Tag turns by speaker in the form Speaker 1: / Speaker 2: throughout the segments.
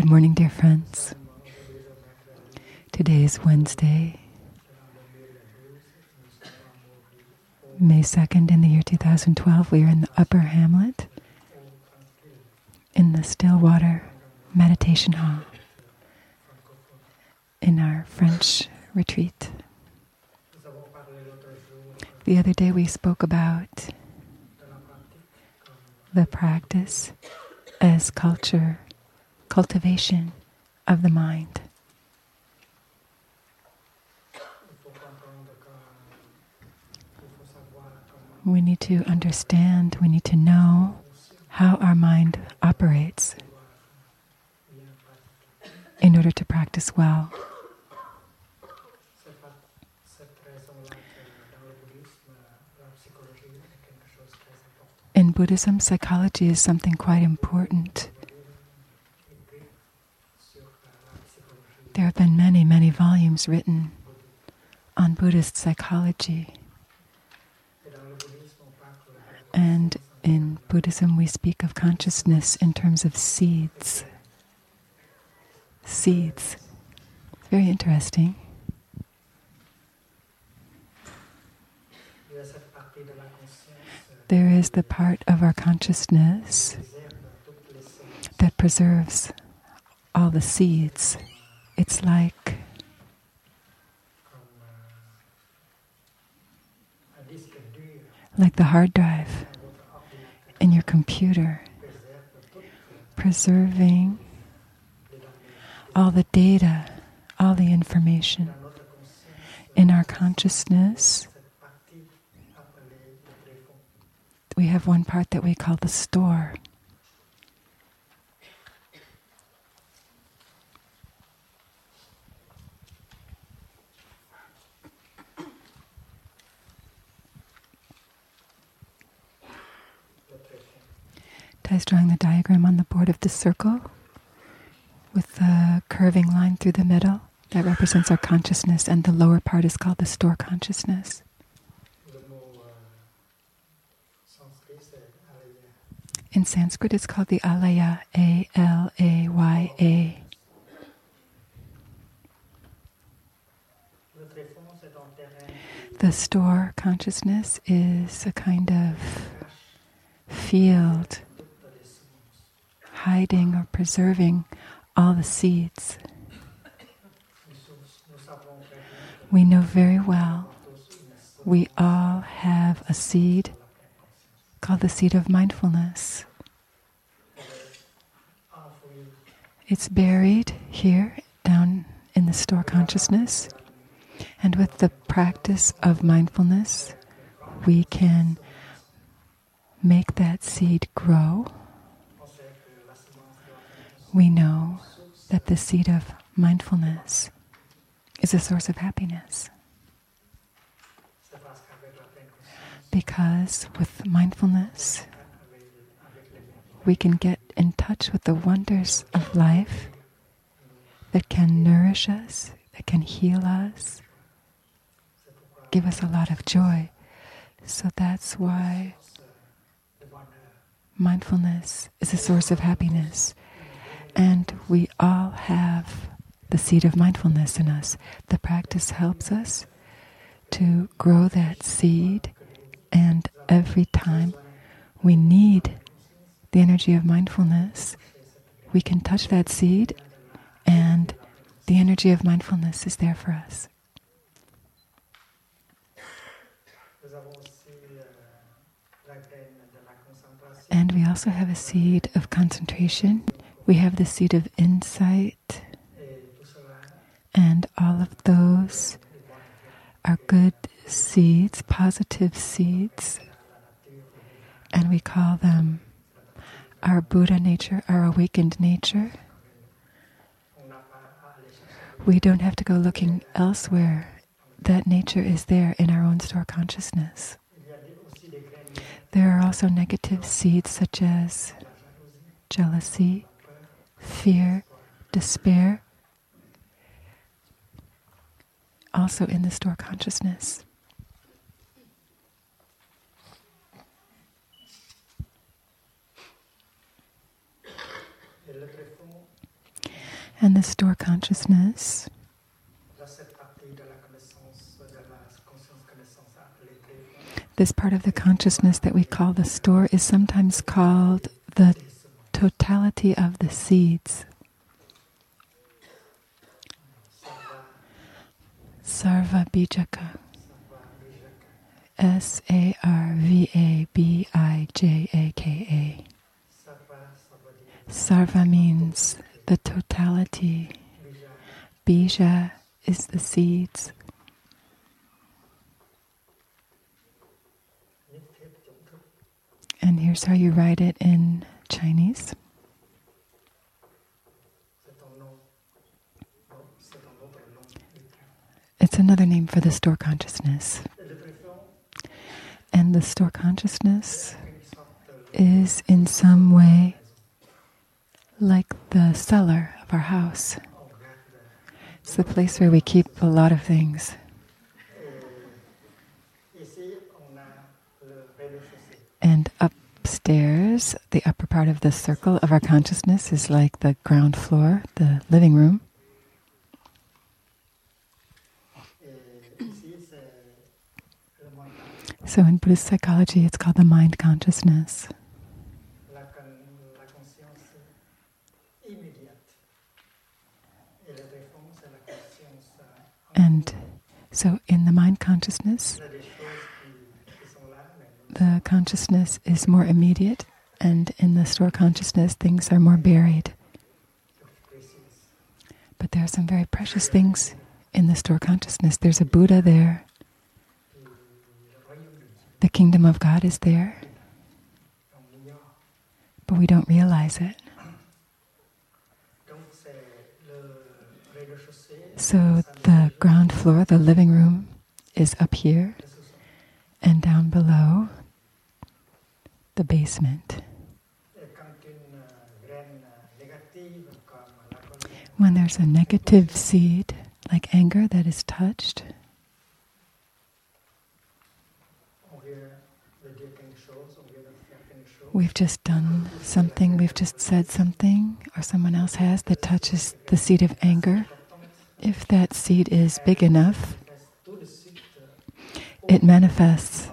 Speaker 1: Good morning, dear friends. Today is Wednesday, May 2nd, in the year 2012. We are in the Upper Hamlet in the Stillwater Meditation Hall in our French retreat. The other day we spoke about the practice as culture, cultivation of the mind. We need to understand, we need to know how our mind operates in order to practice well. In Buddhism, psychology is something quite important. There have been many, many volumes written on Buddhist psychology. And in Buddhism, we speak of consciousness in terms of seeds. Seeds. Very interesting. There is the part of our consciousness that preserves all the seeds. It's like like the hard drive in your computer, preserving all the data, all the information in our consciousness. We have one part that we call the store. Diagram on the board of the circle with the curving line through the middle. That represents our consciousness, and the lower part is called the store consciousness. In Sanskrit, it's called the alaya, A L A Y A. The store consciousness is a kind of field hiding or preserving all the seeds. We know very well we all have a seed called the seed of mindfulness. It's buried here down in the store consciousness. And with the practice of mindfulness, we can make that seed grow. We know that the seed of mindfulness is a source of happiness. Because with mindfulness, we can get in touch with the wonders of life that can nourish us, that can heal us, give us a lot of joy. So that's why mindfulness is a source of happiness. And we all have the seed of mindfulness in us. The practice helps us to grow that seed, and every time we need the energy of mindfulness, we can touch that seed, and the energy of mindfulness is there for us. And we also have a seed of concentration. We have the seed of insight. And all of those are good seeds, positive seeds. And we call them our Buddha nature, our awakened nature. We don't have to go looking elsewhere. That nature is there in our own store consciousness. There are also negative seeds such as jealousy, fear, despair, also in the store consciousness. And the store consciousness This part of the consciousness that we call the store is sometimes called the totality of the seeds.
Speaker 2: sarva,
Speaker 1: Bijaka. S A R V A B I J A K A.
Speaker 2: sarva,
Speaker 1: means the totality.
Speaker 2: bija,
Speaker 1: is the seeds. And here's how you write it in Chinese. It's another name for the store consciousness. And the store consciousness is in some way like the cellar of our house. It's the place where we keep a lot of things.
Speaker 2: And ici,
Speaker 1: upstairs, the upper part of the circle of our consciousness is like the ground floor, the living room. So in Buddhist psychology, it's called the mind consciousness. And so in the mind consciousness, the consciousness is more immediate. And in the store consciousness, things are more buried. But there are some very precious things in the store consciousness. There's a Buddha there. The kingdom of God is there, but we don't realize it. So the ground floor, the living room, is up here, and down below, the basement.
Speaker 2: Et quand une euh, graine euh, négative, comme la colère,
Speaker 1: When there's a negative seed, like anger, that is touched, we've just done something, we've just said something, or someone else has, that touches the seed of anger. If that seed is big enough, it manifests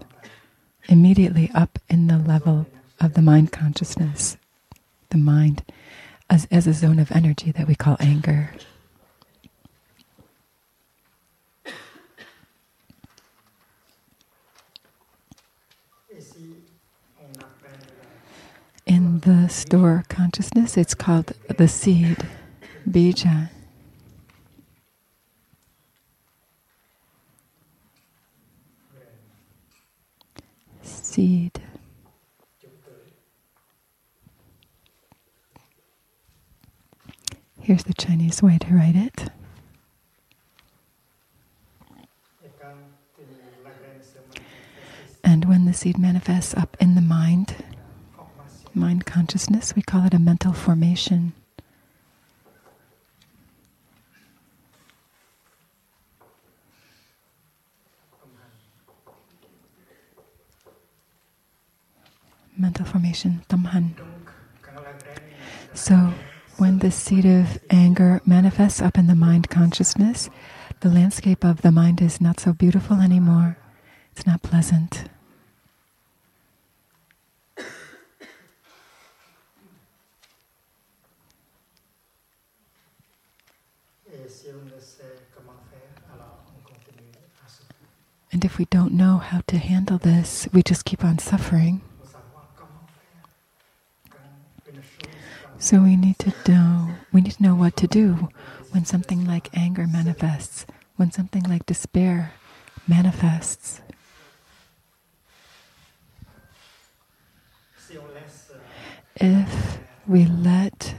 Speaker 1: immediately up in the level of the mind consciousness, the mind as, as a zone of energy that we call anger. In the store consciousness, it's called the seed, bija. Seed. Here's the Chinese way to write it. And when the seed manifests up in the mind, mind consciousness, we call it a mental formation. Mental formation, tamhan. So, when the seed of anger manifests up in the mind consciousness, the landscape of the mind is not so beautiful anymore. It's not pleasant. And if we don't know how to handle this, we just keep on suffering. So we need to know we need to know what to do when something like anger manifests, when something like despair manifests. If we let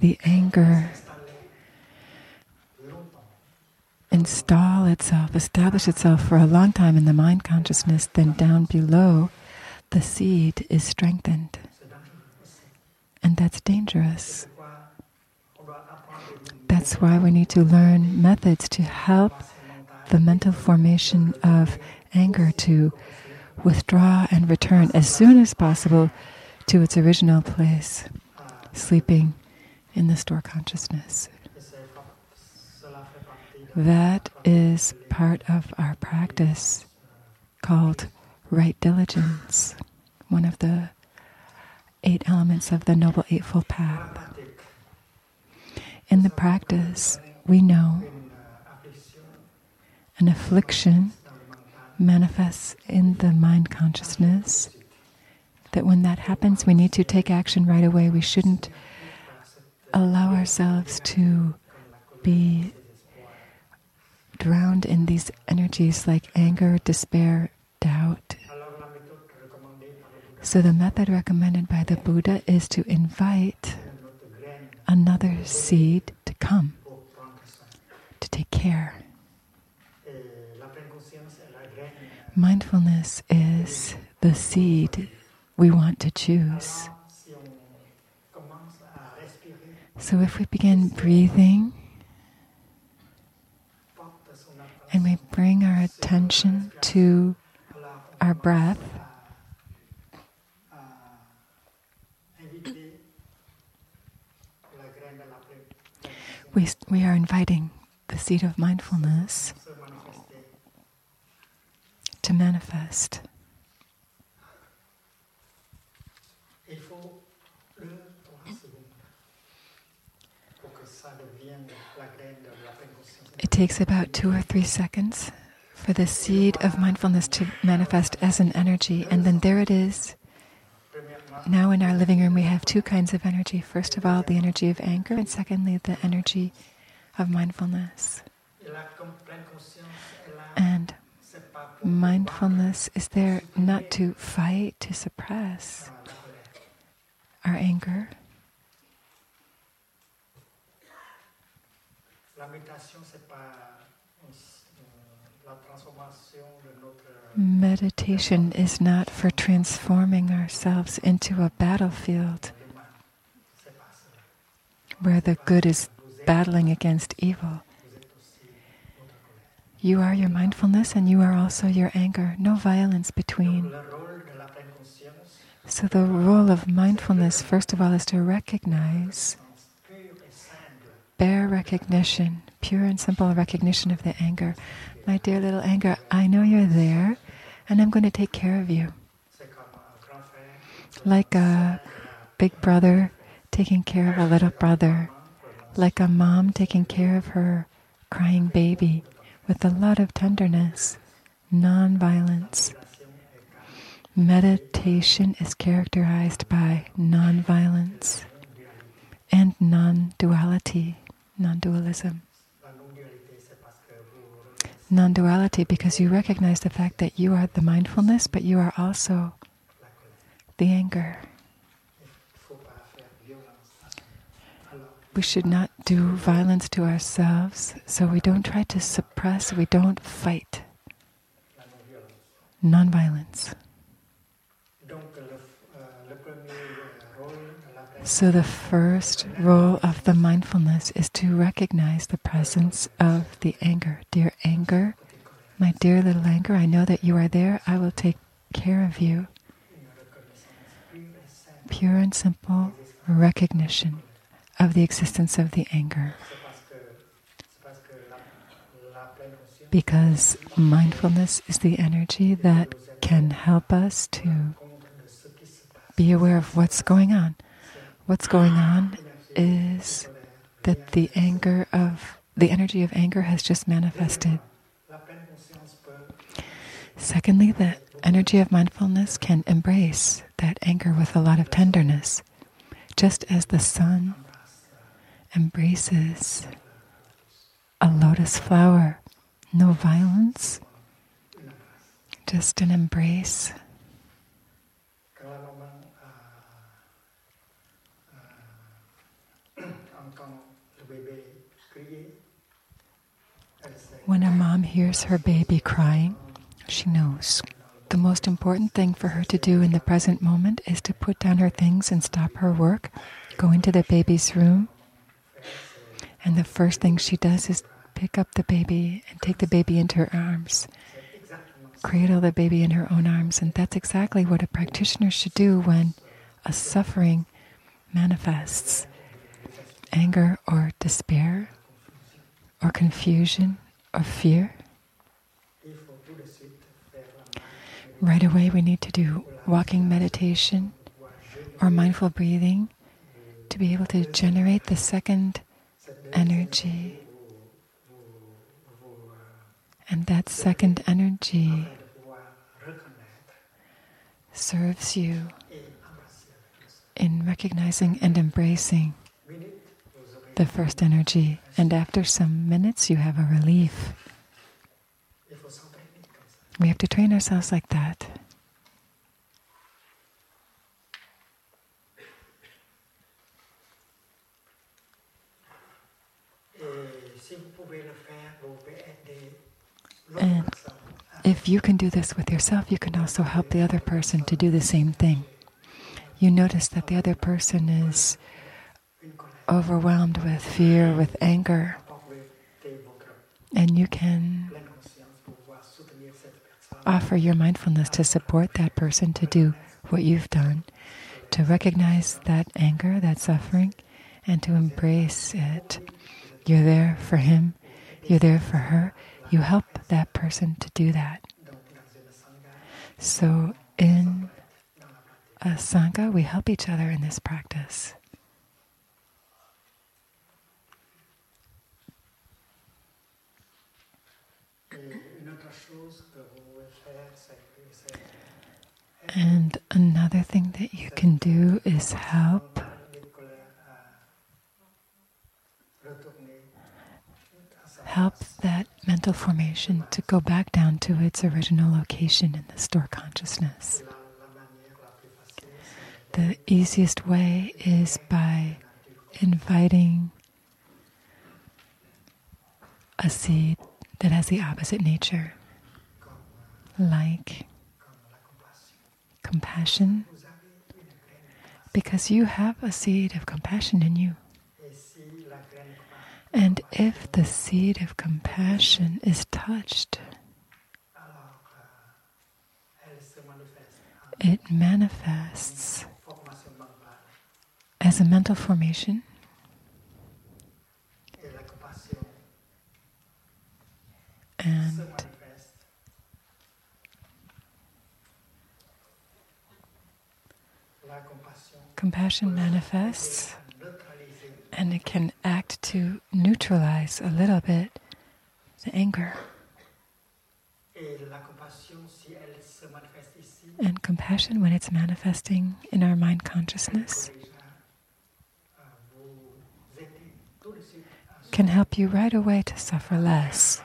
Speaker 1: the anger install itself, establish itself for a long time in the mind consciousness, then down below, the seed is strengthened. And that's dangerous. That's why we need to learn methods to help the mental formation of anger to withdraw and return as soon as possible to its original place, sleeping in the store consciousness. That is part of our practice called right diligence, one of the eight elements of the Noble Eightfold Path. In the practice, we know an affliction manifests in the mind consciousness, that when that happens, we need to take action right away. We shouldn't allow ourselves to be drowned in these energies like anger, despair, doubt. So, the method recommended by the Buddha is to invite another seed to come, to take care. Mindfulness is the seed we want to choose. So, if we begin breathing and we bring our attention to our breath, we, we are inviting the seed of mindfulness to manifest. It takes about two or three seconds for the seed of mindfulness to manifest as an energy, and then there it is. Now, in our living room, we have two kinds of energy. First of all, the energy of anger, and secondly, the energy of mindfulness. And mindfulness is there not to fight, to suppress our anger. Meditation is not for transforming ourselves into a battlefield where the good is battling against evil. You are your mindfulness and you are also your anger. No violence between. So, the role of mindfulness, first of all, is to recognize, bare recognition, pure and simple recognition of the anger. My dear little anger, I know you're there and I'm going to take care of you.
Speaker 2: C'est comme un grand frère,
Speaker 1: Like a big brother taking care of a little brother, like a mom taking care of her crying baby with a lot of tenderness, non violence. Meditation is characterized by non violence and non duality, non dualism. Non duality because you recognize the fact that you are the mindfulness, but you are also the anger. We should not do violence to ourselves, so we don't try to suppress, we don't fight.
Speaker 2: non-violence.
Speaker 1: Non violence.
Speaker 2: Donc, le, euh, le premier euh, rôle de la pleine
Speaker 1: So, the first role of the mindfulness is to recognize the presence of the anger. Dear anger, my dear little anger, I know that you are there. I will take care of you.
Speaker 2: pure
Speaker 1: and simple recognition of the existence of the anger. Because mindfulness is the energy that can help us to be aware of what's going on. What's going on is that the anger of the energy of anger has just manifested. Secondly, the energy of mindfulness can embrace that anger with a lot of tenderness, just as the sun embraces a lotus flower. No violence, just an embrace. When a mom hears her baby crying, she knows. The most important thing for her to do in the present moment is to put down her things and stop her work, go into the baby's room, and the first thing she does is pick up the baby and take the baby into her arms, cradle the baby in her own arms. And that's exactly what a practitioner should do when a suffering manifests anger or despair or confusion or fear, right away we need to do walking meditation or mindful breathing to be able to generate the second energy. And that second energy serves you in recognizing and embracing the first energy. And after some minutes, you have a relief. We have to train ourselves like that. And If you can do this with yourself, you can also help the other person to do the same thing. You notice that the other person is. Overwhelmed with fear, with anger, and you can offer your mindfulness to support that person to do what you've done, to recognize that anger, that suffering, and to embrace it. You're there for him, you're there for her. You help that person to do that. So, in a Sangha, we help each other in this practice. And another thing that you can do is help help that mental formation to go back down to its original location in the store consciousness. The easiest way is by inviting a seed that has the opposite nature, like
Speaker 2: compassion.
Speaker 1: because you have a seed of compassion in you. And if the seed of compassion is touched, it manifests as a mental formation,
Speaker 2: et la compassion se
Speaker 1: and
Speaker 2: manifeste la compassion
Speaker 1: manifests, and it can act to neutralize a little bit the anger. And compassion, when it's manifesting in our mind consciousness, can help you right away to suffer less.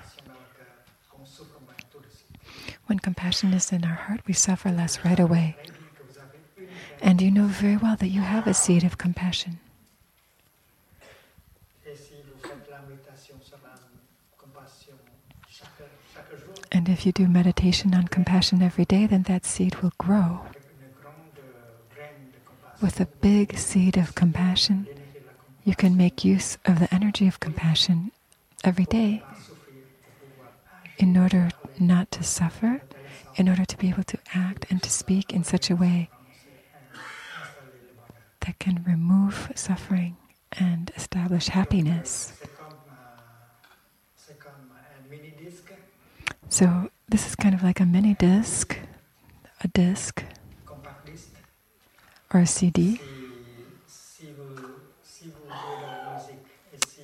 Speaker 1: When compassion is in our heart, we suffer less right away. And you know very well that you have a seed of compassion.
Speaker 2: et si vous faites la méditation sur la compassion chaque, chaque jour
Speaker 1: And if you do meditation on compassion every day, then that seed will grow.
Speaker 2: avec une grande graine de compassion
Speaker 1: With a big seed of compassion,
Speaker 2: l'énergie de la compassion
Speaker 1: you can make use of the energy of compassion every day
Speaker 2: pas souffrir pour pouvoir agir
Speaker 1: in order not to suffer, in order to be able to act and to speak in such a way
Speaker 2: installer le bonheur.
Speaker 1: That can remove suffering and establish happiness. So, this is kind of like a mini disc, a disc, or a CD.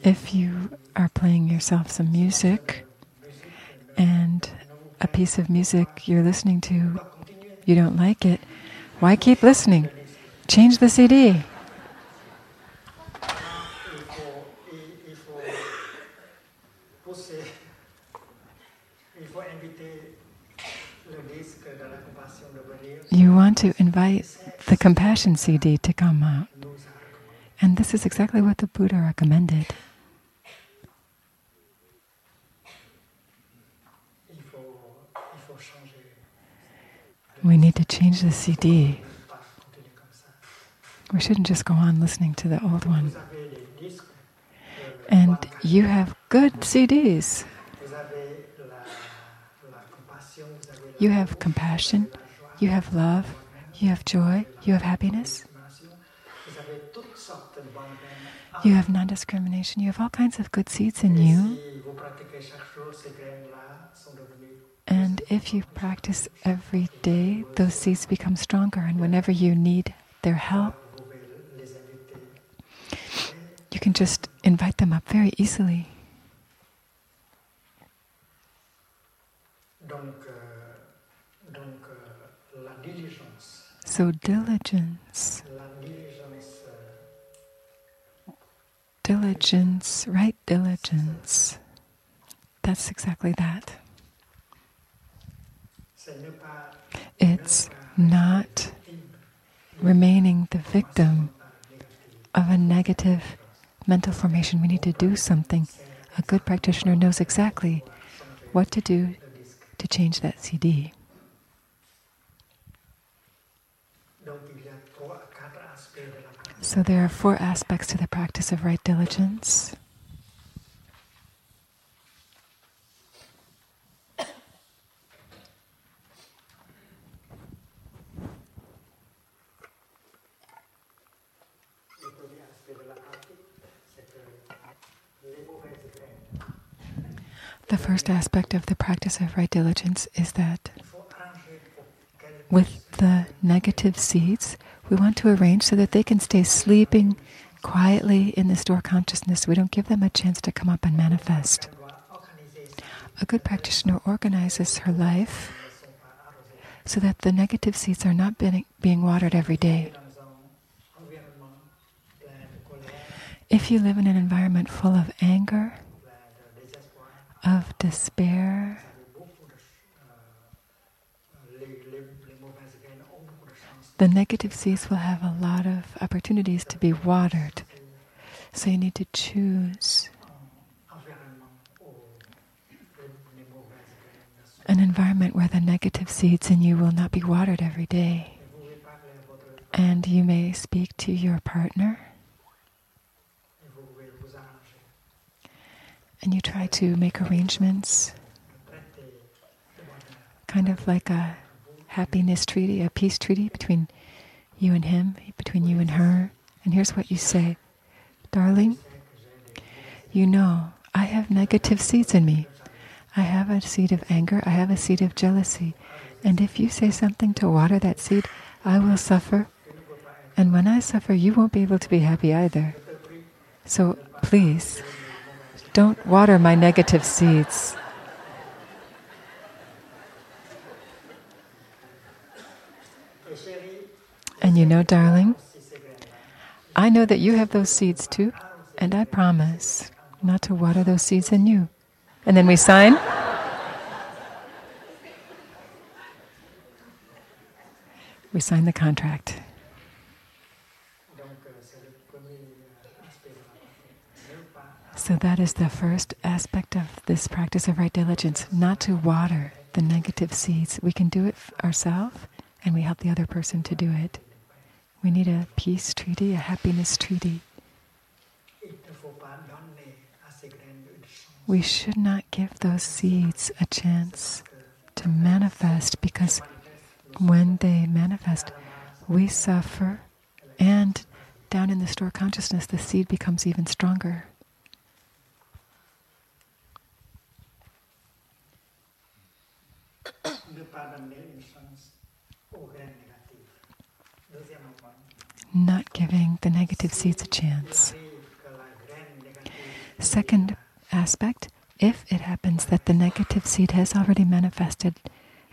Speaker 1: If you are playing yourself some music and a piece of music you're listening to, you don't like it, why keep listening? Change the CD. You want to invite the compassion CD to come out. And this is exactly what the Buddha recommended. We need to change the CD. We shouldn't just go on listening to the old one. And you have good CDs. You have compassion, you have love, you have joy, you have happiness. You have non discrimination. You have all kinds of good seeds in you. And if you practice every day, those seeds become stronger. And whenever you need their help, can just invite them up very easily.
Speaker 2: Donc, euh, donc euh, la diligence,
Speaker 1: So, diligence,
Speaker 2: diligence, euh,
Speaker 1: diligence, right diligence. That's exactly that.
Speaker 2: c'est ne pas
Speaker 1: It's not remaining the victim of a negative mental formation. We need to do something. A good practitioner knows exactly what to do to change that CD. So there are four aspects to the practice of right diligence. The first aspect of the practice of right diligence is that with the negative seeds, we want to arrange so that they can stay sleeping quietly in the store consciousness. We don't give them a chance to come up and manifest. A good practitioner organizes her life so that the negative seeds are not being, watered every day. If you live in an environment full of anger, of despair, the negative seeds will have a lot of opportunities to be watered. So you need to choose an environment where the negative seeds in you will not be watered every day. And you may speak to your partner and you try to make arrangements, kind of like a happiness treaty, a peace treaty between you and him, between you and her. And here's what you say Darling, you know, I have negative seeds in me. I have a seed of anger, I have a seed of jealousy. And if you say something to water that seed, I will suffer. And when I suffer, you won't be able to be happy either. So please, don't water my negative seeds. And you know, darling, I know that you have those seeds too, and I promise not to water those seeds in you. And then we sign. We sign the contract.
Speaker 2: donc euh, c'est le premier euh, aspect de la pratique. Ne pas
Speaker 1: So that is the first aspect of this practice of right diligence, not to water the negative seeds. We can do it ourselves, and we help the other person to do it. We need a peace treaty, a happiness treaty. We should not give those seeds a chance to manifest because when they manifest, we suffer, and down in the store consciousness, the seed becomes even stronger. Not giving the negative seeds a chance.
Speaker 2: arrive que la graine négative
Speaker 1: Second aspect, if it happens that the negative seed has already manifested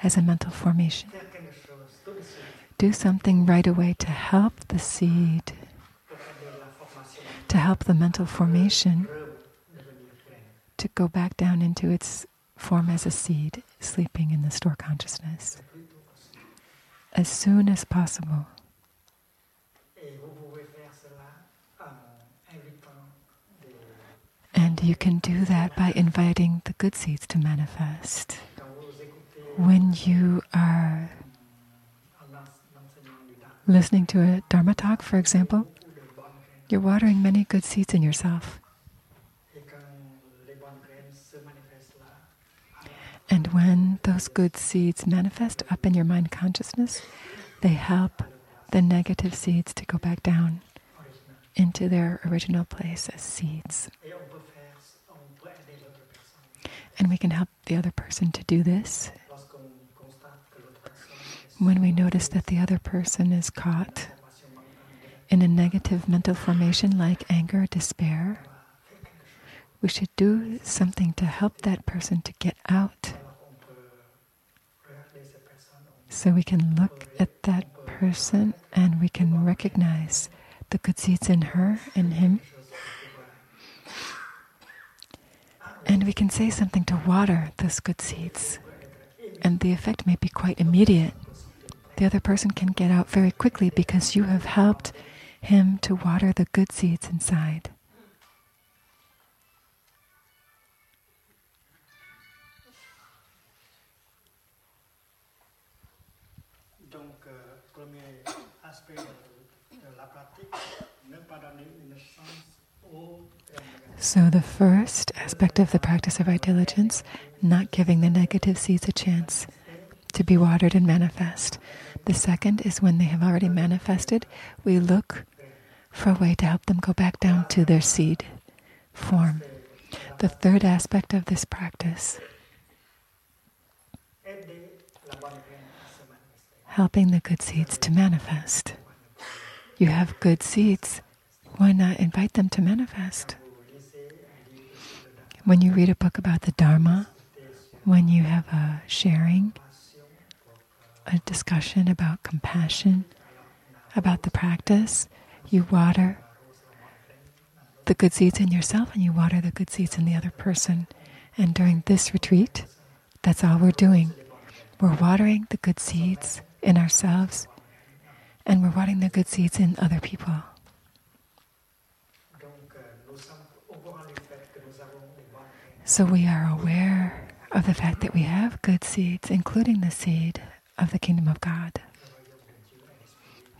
Speaker 1: as a mental formation,
Speaker 2: faire quelque chose tout de suite
Speaker 1: do something right away to help the seed,
Speaker 2: pour aider la formation
Speaker 1: to help the mental formation to go back down into its form as a seed, sleeping in the store consciousness as soon as possible. And you can do that by inviting the good seeds to manifest. When you are listening to a Dharma talk, for example, you're watering many good seeds in yourself. And when those good seeds manifest up in your mind consciousness, they help the negative seeds to go back down into their original place as seeds. And we can help the other person to do this when we notice that the other person is caught in a negative mental formation like anger, despair. We should do something to help that person to get out so we can look at that person and we can recognize the good seeds in her and him. And we can say something to water those good seeds. And the effect may be quite immediate. The other person can get out very quickly because you have helped him to water the good seeds inside. So, the first aspect of the practice of right diligence, not giving the negative seeds a chance to be watered and manifest. The second is when they have already manifested, we look for a way to help them go back down to their seed form. The third aspect of this practice, helping the good seeds to manifest. You have good seeds, why not invite them to manifest? When you read a book about the Dharma, when you have a sharing, a discussion about compassion, about the practice, you water the good seeds in yourself and you water the good seeds in the other person. And during this retreat, that's all we're doing. We're watering the good seeds in ourselves and we're watering the good seeds in other people. So we are aware of the fact that we have good seeds, including the seed of the kingdom of God.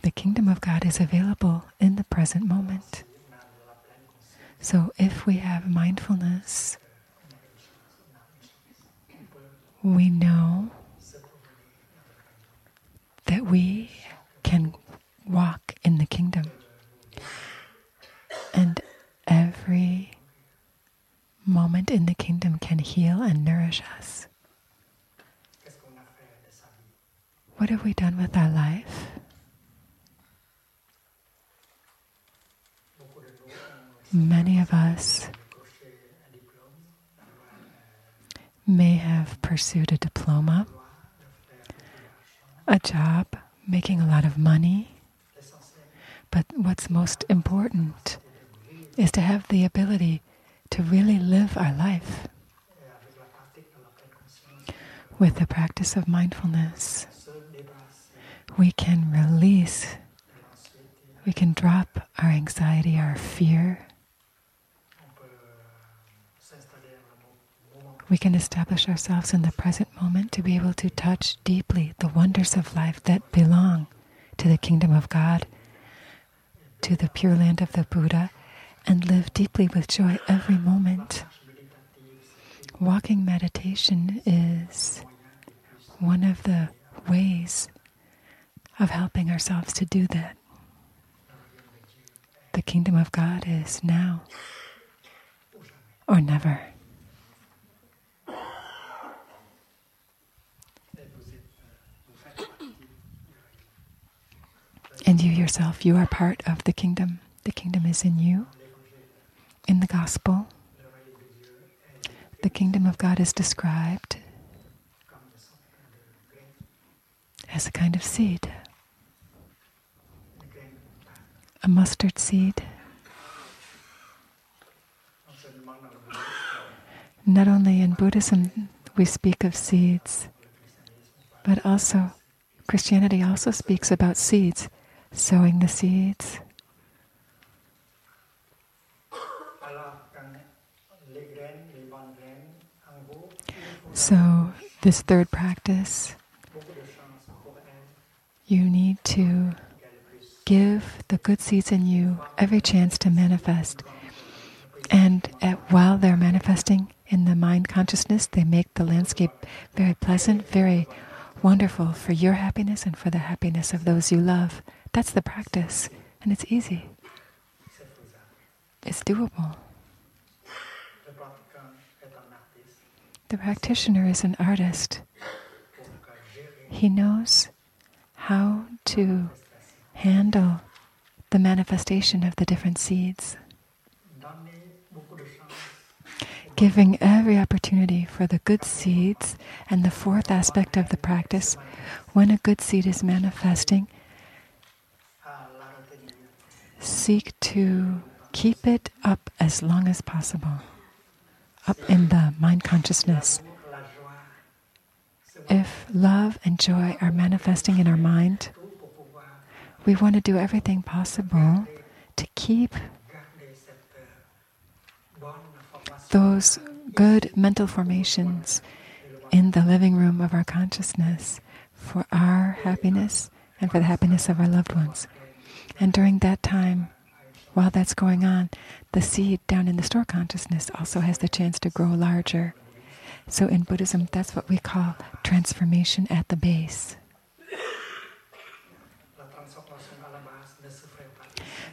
Speaker 1: The kingdom of God is available in the present moment. So if we have mindfulness, we know that we can walk in the kingdom. And every moment in the kingdom can heal and nourish us. What have we done with our life? Many of us may have pursued a diploma, a job, making a lot of money, but what's most important is to have the ability to really live our life with the practice of mindfulness. We can release, we can drop our anxiety, our fear, We can establish ourselves in the present moment to be able to touch deeply the wonders of life that belong to the kingdom of God, to the pure land of the Buddha, and live deeply with joy every moment. Walking meditation is one of the ways of helping ourselves to do that. The kingdom of God is now or never. And you yourself, you are part of the kingdom. The kingdom is in you. In the gospel, the kingdom of God is described as a kind of seed, a mustard seed. Not only in Buddhism we speak of seeds, but also Christianity also speaks about seeds, sowing the seeds. So, this third practice, you need to give the good seeds in you every chance to manifest. And at, while they're manifesting in the mind consciousness, they make the landscape very pleasant, very wonderful for your happiness and for the happiness of those you love. That's the practice, and it's easy. It's doable. The practitioner is an artist. He knows how to handle the manifestation of the different seeds, giving every opportunity for the good seeds. And the fourth aspect of the practice, when a good seed is manifesting, seek to keep it up as long as possible, up in the mind consciousness. If love and joy are manifesting in our mind, we want to do everything possible to keep those good mental formations in the living room of our consciousness for our happiness and for the happiness of our loved ones. And during that time, while that's going on, the seed down in the store consciousness also has the chance to grow larger. So in Buddhism, that's what we call transformation at the base.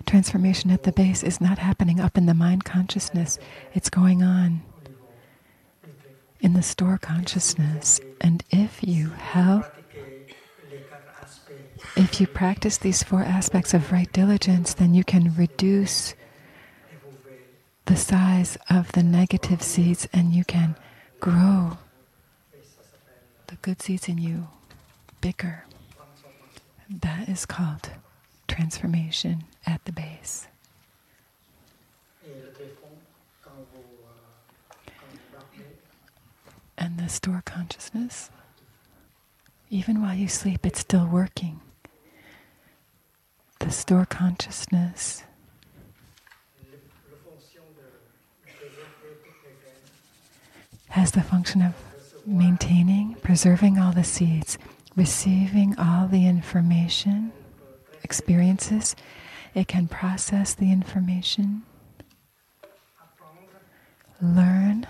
Speaker 2: Transformation
Speaker 1: at the base is not happening up in the mind consciousness, it's going on in the store consciousness. And if you help, if you practice these four aspects of right diligence, then you can reduce the size of the negative seeds and you can grow the good seeds in you bigger. That is called transformation at the base. And the store consciousness, even while you sleep, it's still working. The store consciousness has the function of maintaining, preserving all the seeds, receiving all the information, experiences. It can process the information, learn,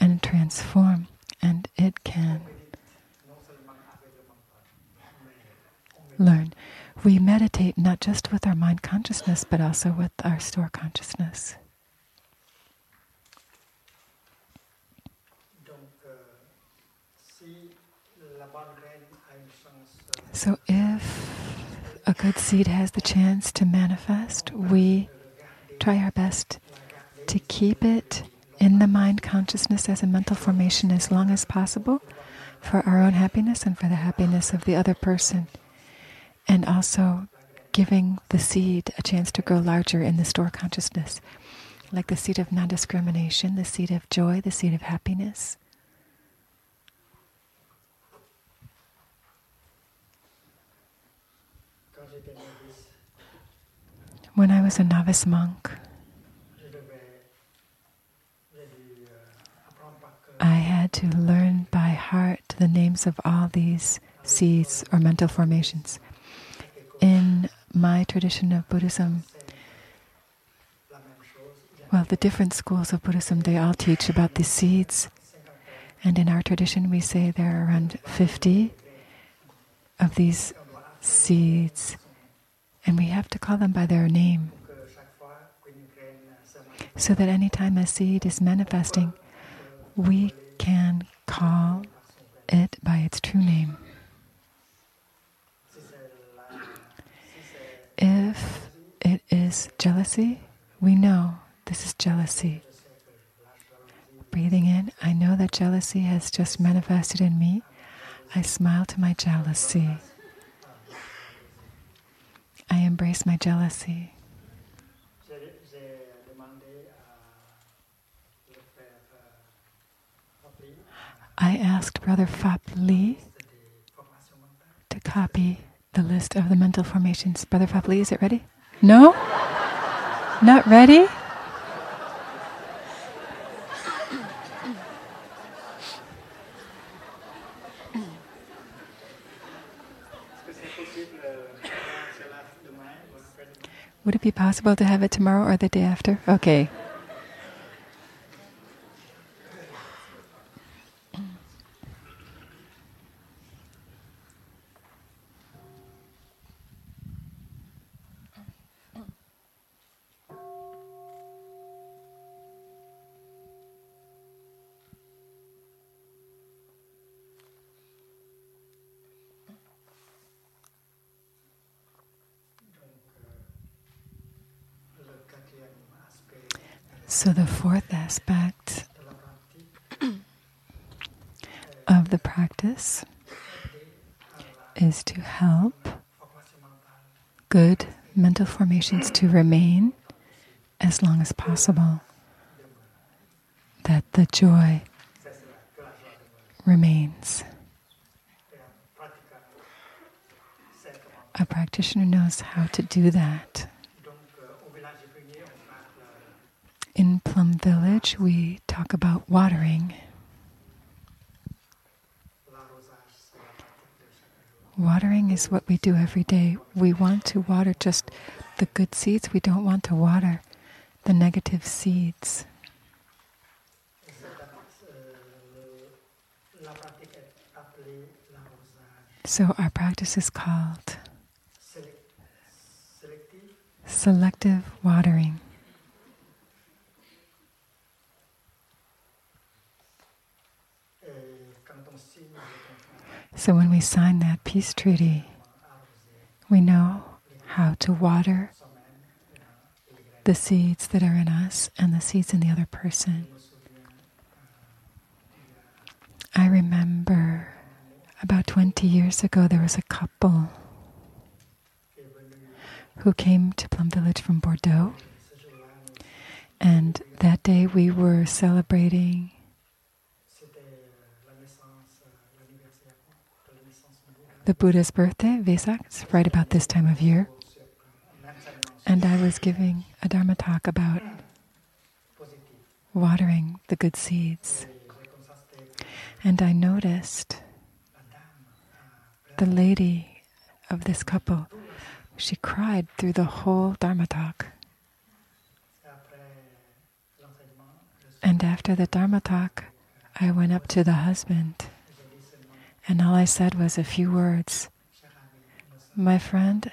Speaker 1: and transform. And it can
Speaker 2: non seulement avec le mental, mais on
Speaker 1: learn. We meditate not just with our mind consciousness, but also with our store consciousness. So if a good seed has the chance to manifest, we try our best to keep it in the mind consciousness as a mental formation as long as possible for our own happiness and for the happiness of the other person. And also giving the seed a chance to grow larger in the store consciousness, like the seed of non discrimination, the seed of joy, the seed of happiness. When I was a novice monk, I had to learn by heart the names of all these seeds or mental formations. In my tradition of Buddhism, well, the different schools of Buddhism, they all teach about the seeds. And in our tradition, we say there are around 50 of these seeds. And we have to call them by their name so that anytime a seed is manifesting, we can call it by its true name. If it is jealousy, we know this is jealousy. Breathing in, I know that jealousy has just manifested in me. I smile to my jealousy. I embrace my jealousy. I asked Brother Fap Lee to copy the list of the mental formations. Brother Fap is it ready? No? Not ready? Would it be possible to have it tomorrow or the day after? Okay. So, the fourth aspect of the practice is to help good mental formations to remain as long as possible, that the joy remains. A practitioner knows how to do that.
Speaker 2: donc euh, au village des Pruniers on parle
Speaker 1: In Village, we talk about watering.
Speaker 2: l'arrosage c'est la pratique de chaque jour
Speaker 1: Watering is what we do every day. We want to water just the good seeds. We don't want to water the negative seeds.
Speaker 2: Et cette, la pratique est appelée l'arrosage
Speaker 1: So our practice is called selective watering. So when we sign that peace treaty, we know how to water the seeds that are in us and the seeds in the other person. I remember about 20 years ago, there was a couple who came to Plum Village from Bordeaux. And that day we were celebrating the Buddha's birthday, Vesak. It's right about this time of year. And I was giving a Dharma talk about watering the good seeds. And I noticed the lady of this couple, she cried through the whole Dharma talk. And after the Dharma talk, I went up to the husband, and all I said was a few words My friend,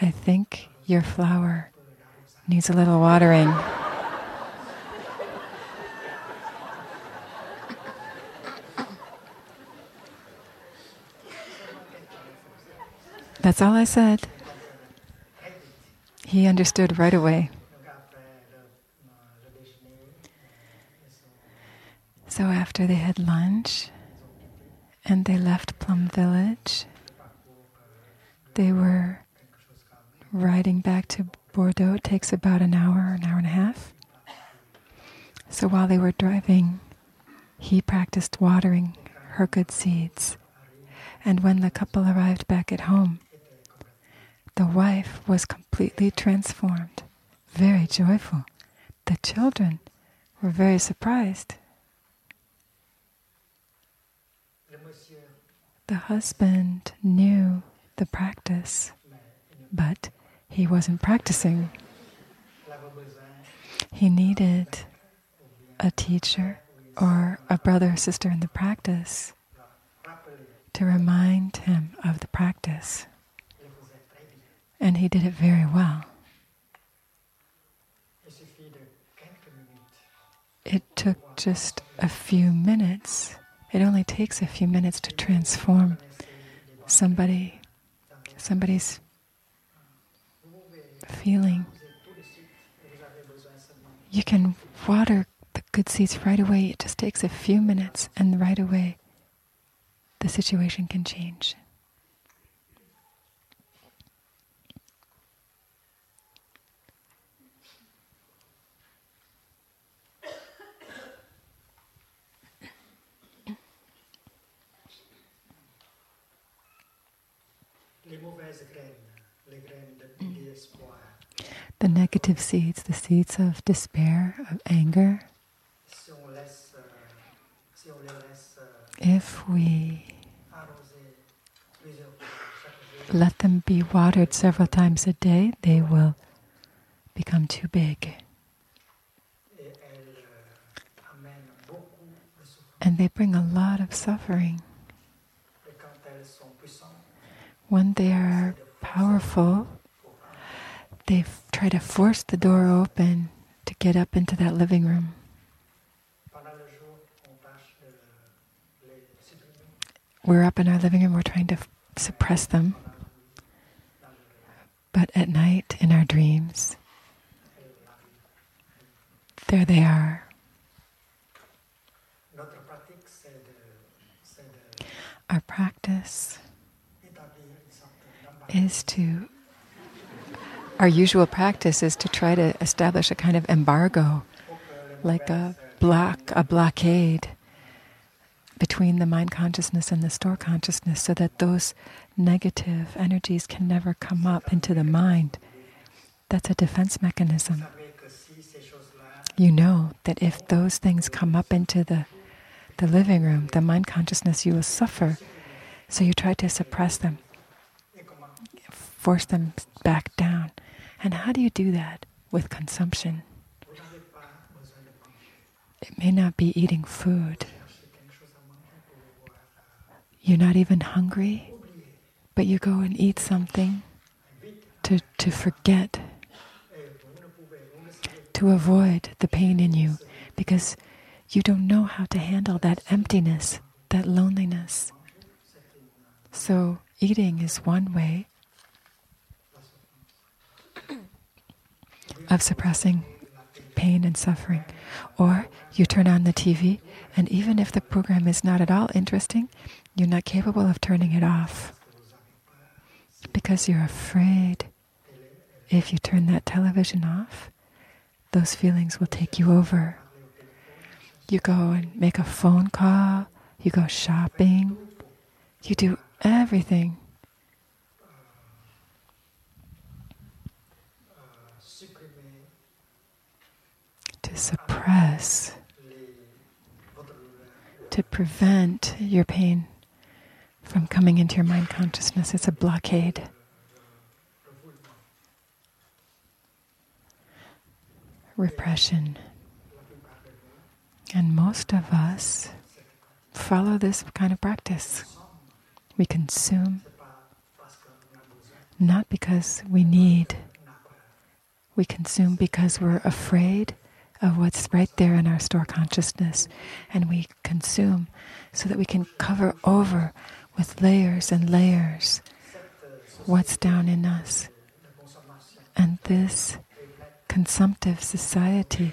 Speaker 1: I think your flower needs a little watering. That's all I said. He understood right away. So after they had lunch and they left Plum Village, they were riding back to Bordeaux. It takes about an hour, an hour and a half. So while they were driving, he practiced watering her good seeds. And when the couple arrived back at home, the wife was completely transformed, very joyful. The children were very surprised. The husband knew the practice, but he wasn't practicing. He needed a teacher or a brother or sister in the practice to remind him of the practice. And he did it very well. It took just a few minutes. It only takes a few minutes to transform somebody somebody's feeling. You can water the good seeds right away. It just takes a few minutes and right away the situation can change. The negative seeds, the seeds of despair, of anger, if we let them be watered several times a day, they will become too big. And they bring a lot of suffering. When they are powerful, they f- try to force the door open to get up into that living room. We're up in our living room, we're trying to f- suppress them. But at night, in our dreams, There they are. Our practice is to, our usual practice is to try to establish a kind of embargo, like a block, a blockade between the mind consciousness and the store consciousness so that those negative energies can never come up into the mind. That's a defense mechanism. You know that if those things come up into the, the living room, the mind consciousness, you will suffer. So you try to suppress them, force them back down. And how do you do that? With consumption. It may not be eating food. You're not even hungry, but you go and eat something to, to forget, to avoid the pain in you, because you don't know how to handle that emptiness, that loneliness. So, eating is one way of suppressing pain and suffering. Or you turn on the TV, and even if the program is not at all interesting, you're not capable of turning it off because you're afraid if you turn that television off, those feelings will take you over. You go and make a phone call, you go shopping, you do everything to suppress, to prevent your pain from coming into your mind consciousness. It's a blockade. Repression. And most of us follow this kind of practice. We consume not because we need, we consume because we're afraid of what's right there in our store consciousness. And we consume so that we can cover over with layers and layers what's down in us. And this consumptive society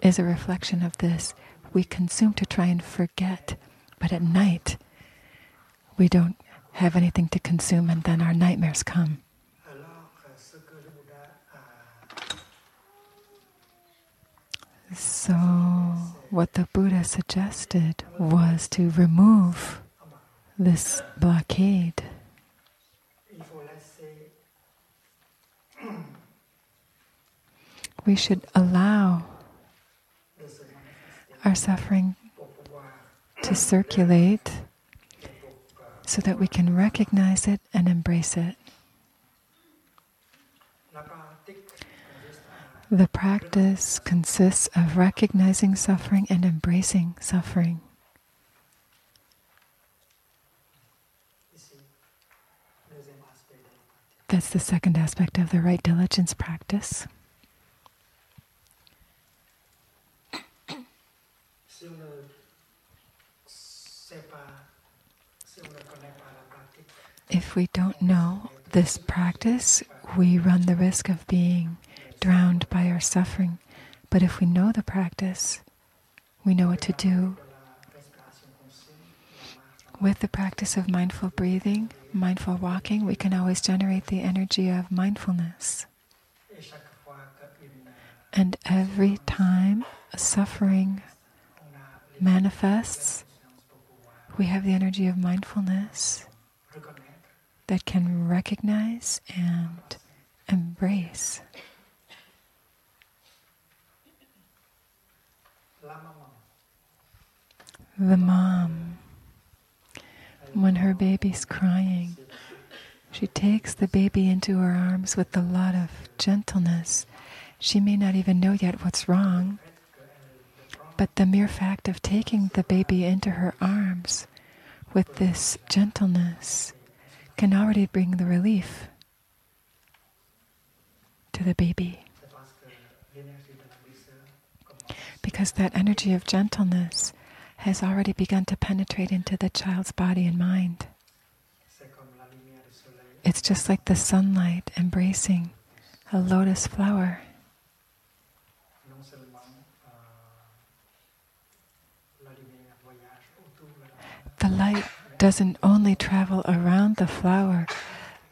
Speaker 1: is a reflection of this. We consume to try and forget, but at night we don't have anything to consume, and then our nightmares come. So, what the Buddha suggested was to remove this blockade. We should allow our suffering to circulate so that we can recognize it and embrace it. The practice consists of recognizing suffering and embracing suffering.
Speaker 2: ici deuxième aspect de la pratique.
Speaker 1: That's the second aspect of the right diligence practice.
Speaker 2: Si on ne sait pas, si on ne connaît pas la pratique,
Speaker 1: If we don't know this practice, we run the risk of being drowned by our suffering. But if we know the practice, we know what to do. With the practice of mindful breathing, mindful walking, we can always generate the energy of mindfulness. And every time a suffering manifests, we have the energy of mindfulness that can recognize and embrace.
Speaker 2: la maman,
Speaker 1: The mom, when her baby's crying, she takes the baby into her arms with a lot of gentleness. She may not even know yet what's wrong, but the mere fact of taking the baby into her arms with this gentleness can already bring the relief to the baby. Because that energy of gentleness has already begun to penetrate into the child's body and mind. It's just like the sunlight embracing a lotus flower. The light doesn't only travel around the flower,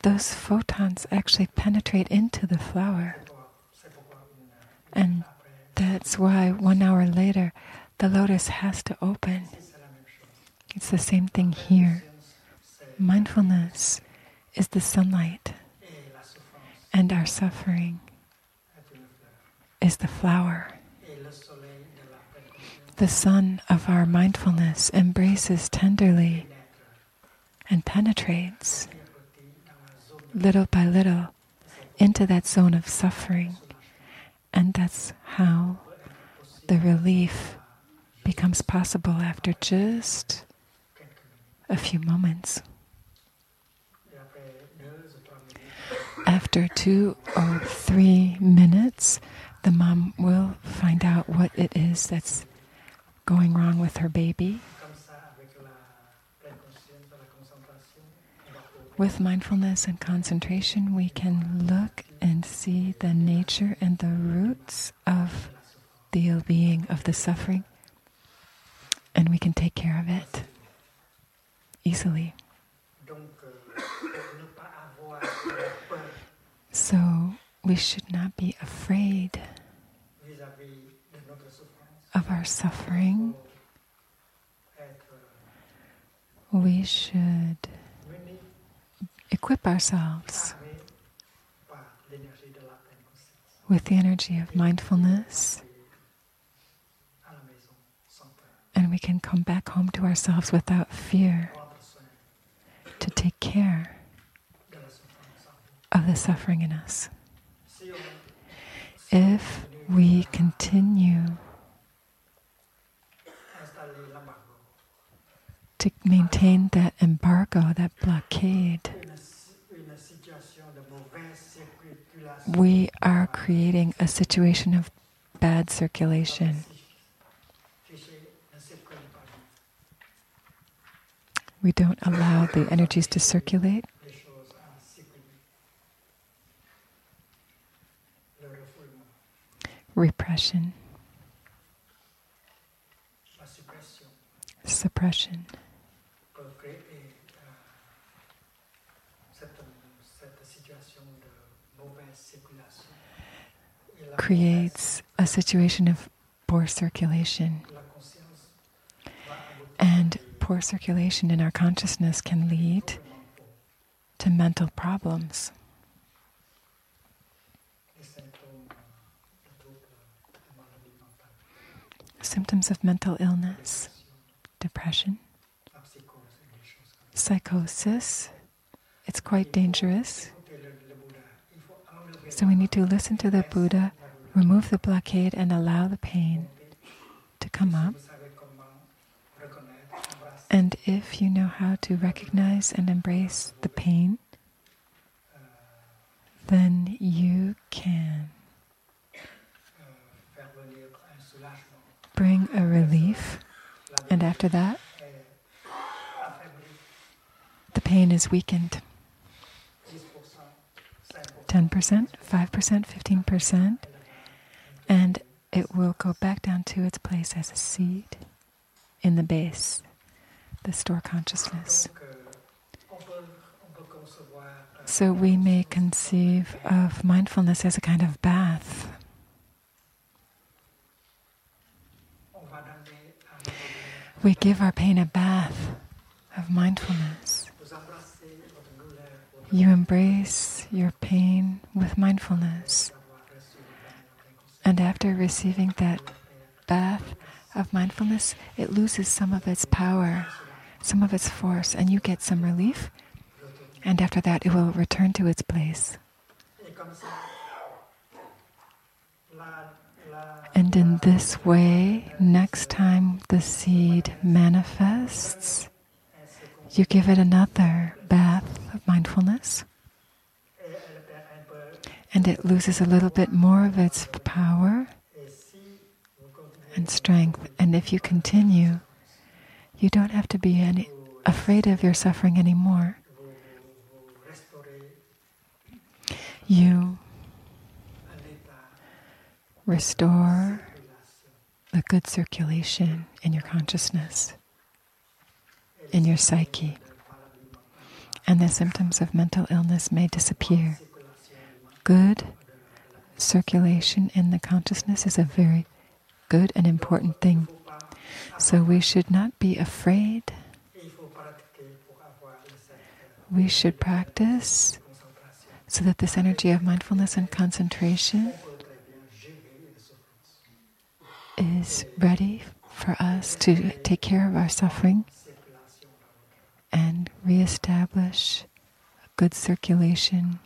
Speaker 1: those photons actually penetrate into the flower. And that's why one hour later, the lotus has to open. It's the same thing here. Mindfulness is the sunlight, and our suffering is the flower. The sun of our mindfulness embraces tenderly and penetrates little by little into that zone of suffering. And that's how the relief becomes possible after just a few moments. After two or three minutes, the mom will find out what it is that's going wrong with her baby. With mindfulness and concentration, we can look and see the nature and the roots of the ill being, of the suffering, and we can take care of it easily. So we should not be afraid of our suffering. We should equip ourselves with the energy of mindfulness, and we can come back home to ourselves without fear to take care of the suffering in us. If we continue to maintain that embargo, that blockade, we are creating a situation of bad circulation. We don't allow the energies to circulate. Repression,
Speaker 2: suppression
Speaker 1: suppression
Speaker 2: peut créer euh, cette, cette situation de mauvaise circulation. Et la
Speaker 1: creates a situation of poor circulation. And poor circulation in our consciousness can lead to mental problems. Symptoms of mental illness, depression, psychosis. It's quite dangerous. So we need to listen to the Buddha, remove the blockade, and allow the pain to come up. And if you know how to recognize and embrace the pain, then you can bring a relief. And after that, the pain is weakened
Speaker 2: 10%, 5%,
Speaker 1: 15%, and it will go back down to its place as a seed in the base, the store consciousness. So we may conceive of mindfulness as a kind of bath. We give our pain a bath of mindfulness. You embrace your pain with mindfulness. And after receiving that bath of mindfulness, it loses some of its power, some of its force, and you get some relief. And after that, it will return to its place. And in this way, next time the seed manifests, you give it another bath of mindfulness, and it loses a little bit more of its power and strength. And if you continue, you don't have to be any afraid of your suffering anymore. You restore the good circulation in your consciousness, in your psyche, and the symptoms of mental illness may disappear. Good circulation in the consciousness is a very good and important thing. So we should not be afraid. We should practice so that this energy of mindfulness and concentration is ready for us to take care of our suffering and reestablish good circulation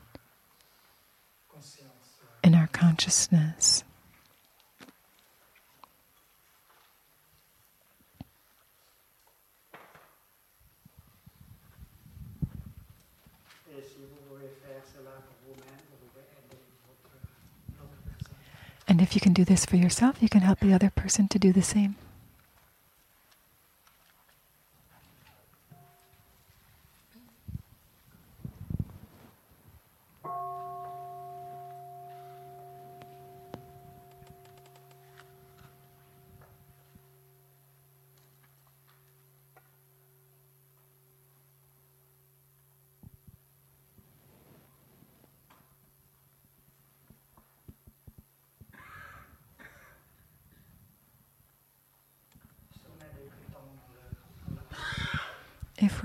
Speaker 1: votre, our consciousness. And if you can do this for yourself, you can help the other person to do the same.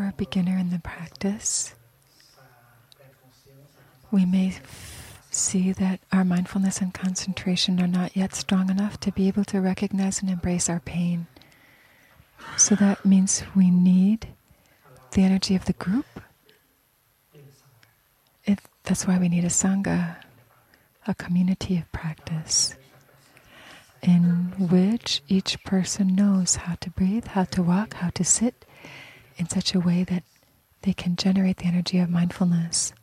Speaker 1: A beginner in the practice, we may see that our mindfulness and concentration are not yet strong enough to be able to recognize and embrace our pain. So that means we need the energy of the group. It, that's why we need a sangha, a community of practice, in which each person knows how to breathe, how to walk, how to sit in such a way that they can generate the energy of mindfulness.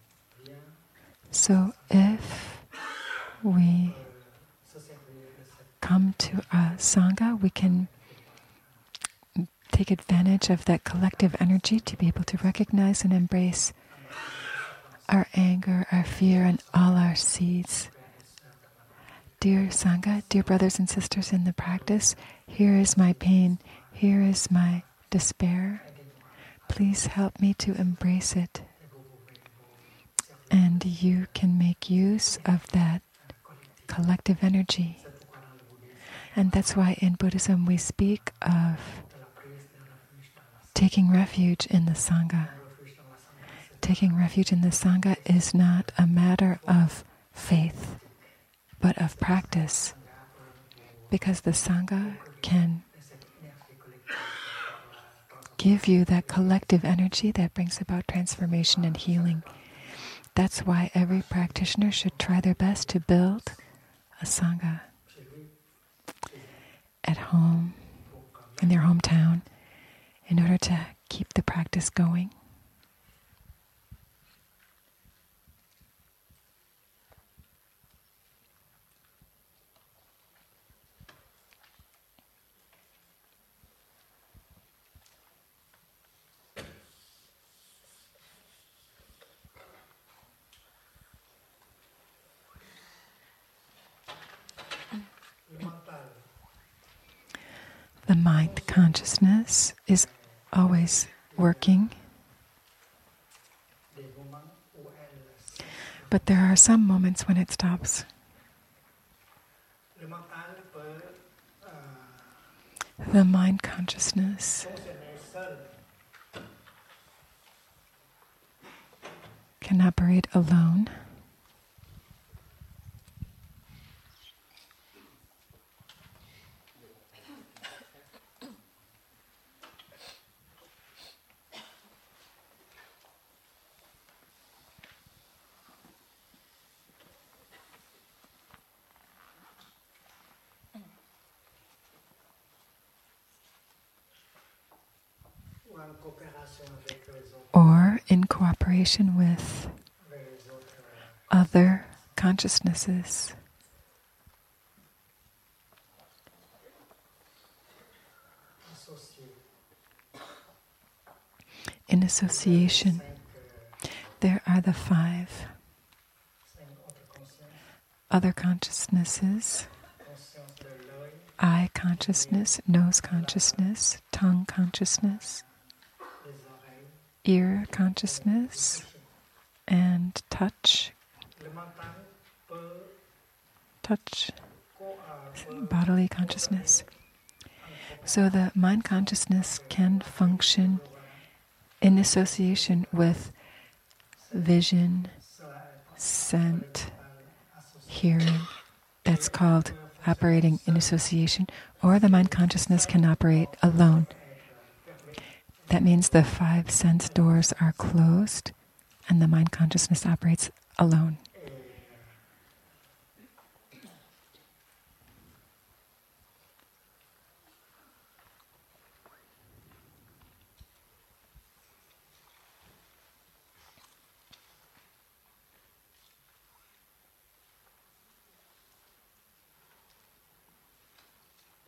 Speaker 1: So if we come to a sangha, we can take advantage of that collective energy to be able to recognize and embrace our anger, our fear, and all our seeds. Dear Sangha, dear brothers and sisters in the practice, here is my pain, here is my despair. Please help me to embrace it. And you can make use of that collective energy. And that's why in Buddhism we speak of taking refuge in the Sangha. Taking refuge in the Sangha is not a matter of faith, but of practice. Because the Sangha can give you that collective energy that brings about transformation and healing. That's why every practitioner should try their best to build a Sangha at home, in their hometown, in order to keep the practice going.
Speaker 2: Le mental,
Speaker 1: The mind consciousness is always working, but there are some moments when it stops. The mind consciousness. Can operate alone, with other consciousnesses. In association, there are the five other consciousnesses eye consciousness, nose consciousness, tongue consciousness, ear consciousness, and touch, touch, bodily consciousness. So the mind consciousness can function in association with vision, scent, hearing. That's called operating in association. Or the mind consciousness can operate alone. That means the five sense doors are closed and the mind consciousness operates alone.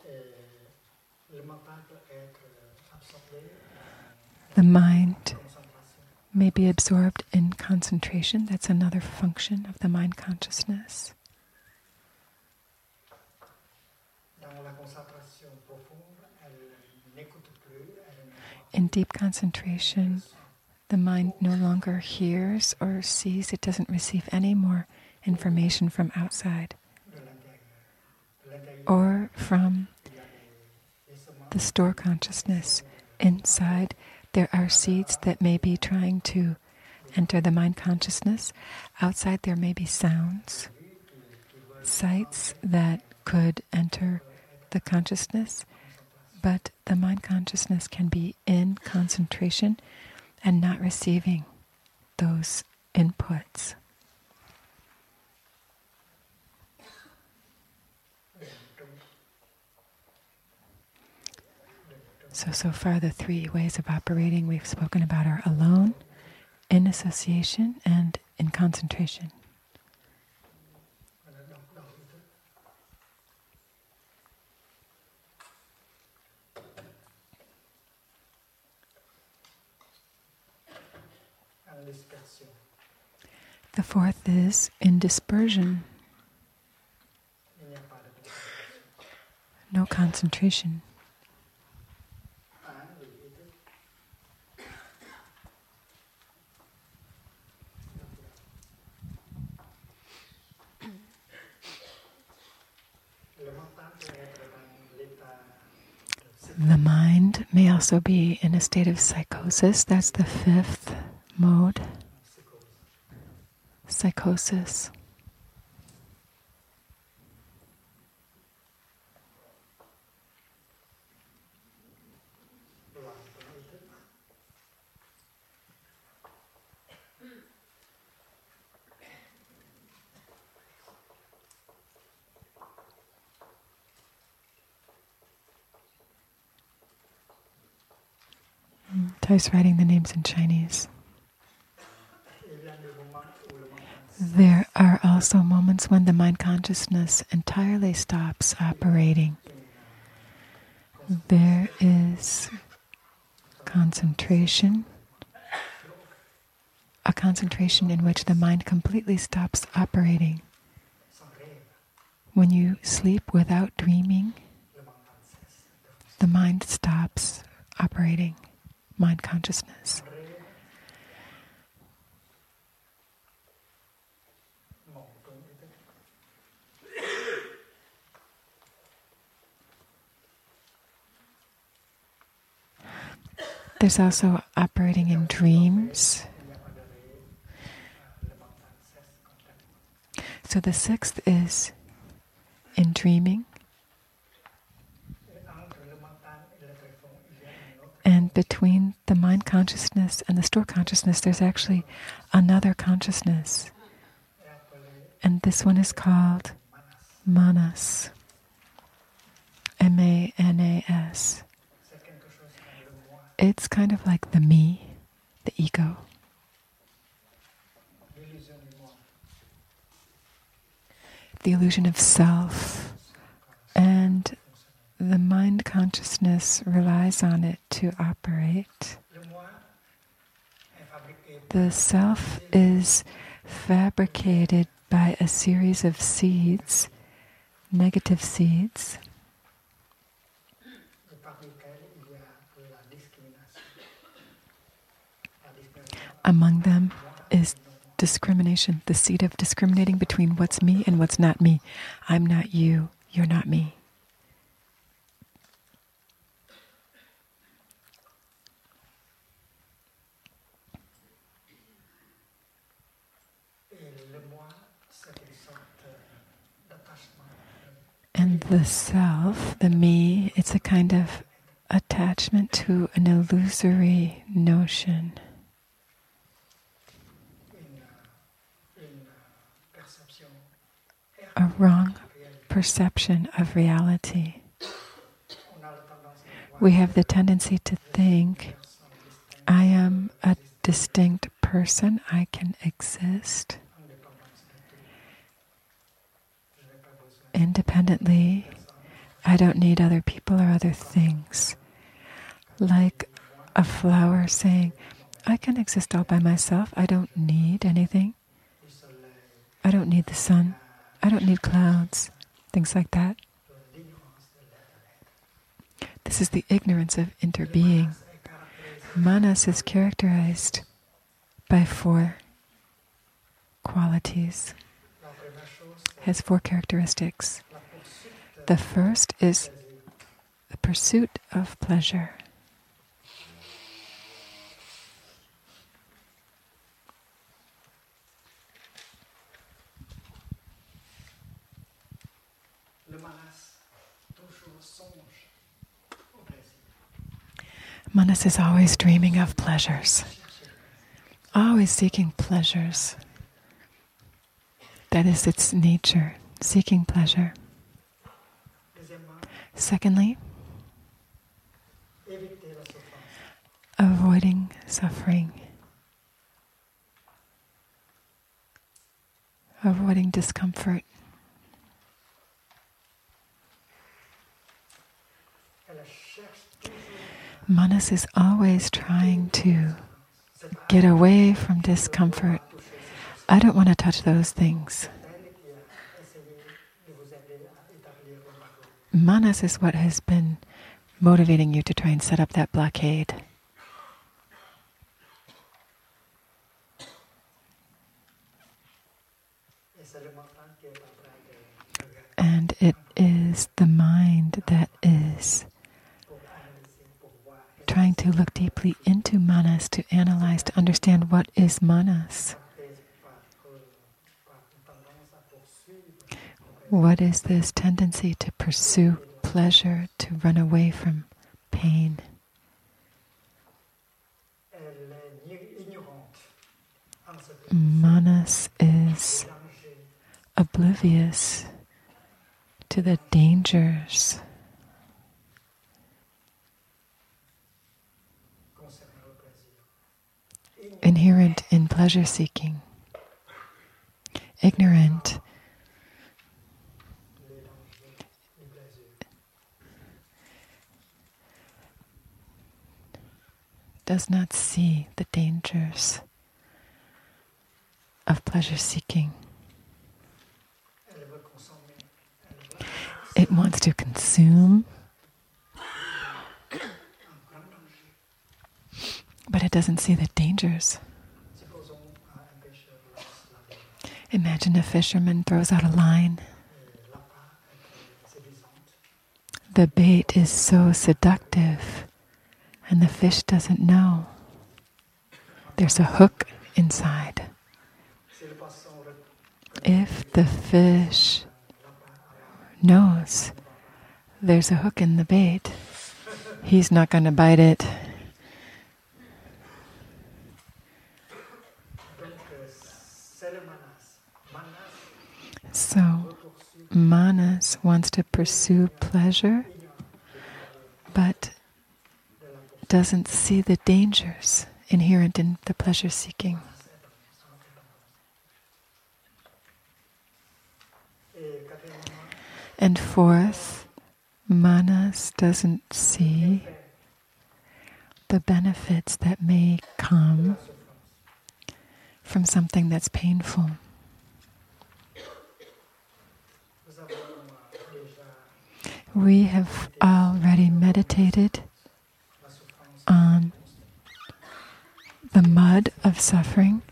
Speaker 2: et le mental peut être absorbé
Speaker 1: The mind
Speaker 2: en concentration.
Speaker 1: may be absorbed in concentration. That's another function of the mind consciousness. In deep concentration, the mind no longer hears or sees, it doesn't receive any more information from outside or from the store consciousness. Inside, there are seeds that may be trying to enter the mind consciousness. Outside, there may be sounds, sights that could enter the consciousness. But the mind consciousness can be in concentration and not receiving those inputs. So, so far, the three ways of operating we've spoken about are alone, in association, and in concentration. The fourth is in dispersion, no concentration. The mind may also be in a state of psychosis. That's the fifth mode, psychosis. Thay's writing the names in Chinese. There are also moments when the mind consciousness entirely stops operating. There is concentration, a concentration in which the mind completely stops operating. When you sleep without dreaming, the mind stops operating, mind consciousness. There's also operating in dreams. So the sixth is in dreaming. And between the mind consciousness and the store consciousness, there's actually another consciousness. And this one is called
Speaker 2: manas.
Speaker 1: M A N A S. It's kind of like the me, the ego, the illusion of self. And the mind consciousness relies on it to operate. The self is fabricated by a series of seeds, negative seeds, among them is discrimination, the seed of discriminating between what's me and what's not me. I'm not you, you're not me. The self, the me, it's a kind of attachment to an illusory notion. A wrong perception of reality. We have the tendency to think, I am a distinct person, I can exist independently. I don't need other people or other things. Like a flower saying, I can exist all by myself. I don't need anything. I don't need the sun. I don't need clouds. Things like that. This is the ignorance of interbeing. Manas is characterized by four qualities, has four characteristics. The first is the pursuit of pleasure. Manas is always dreaming of pleasures, always seeking pleasures. That is its nature, seeking pleasure. Secondly, avoiding suffering, avoiding discomfort. Manas is always trying to get away from discomfort. I don't want to touch those things. Manas is what has been motivating you to try and set up that blockade. And it is the mind that is trying to look deeply into manas, to analyze, to understand what is manas. What is this tendency to pursue pleasure, to run away from pain? Manas is oblivious to the dangers inherent in pleasure seeking, ignorant. Does not see the dangers of pleasure seeking. It wants to consume, but it doesn't see the dangers. Imagine a fisherman throws out a line. The bait is so seductive, and the fish doesn't know. There's a hook inside. If the fish knows there's a hook in the bait, he's not going to bite it. So, Manas wants to pursue pleasure, but doesn't see the dangers inherent in the pleasure seeking. And fourth, Manas doesn't see the benefits that may come from something that's painful. We have already meditated on the mud of suffering.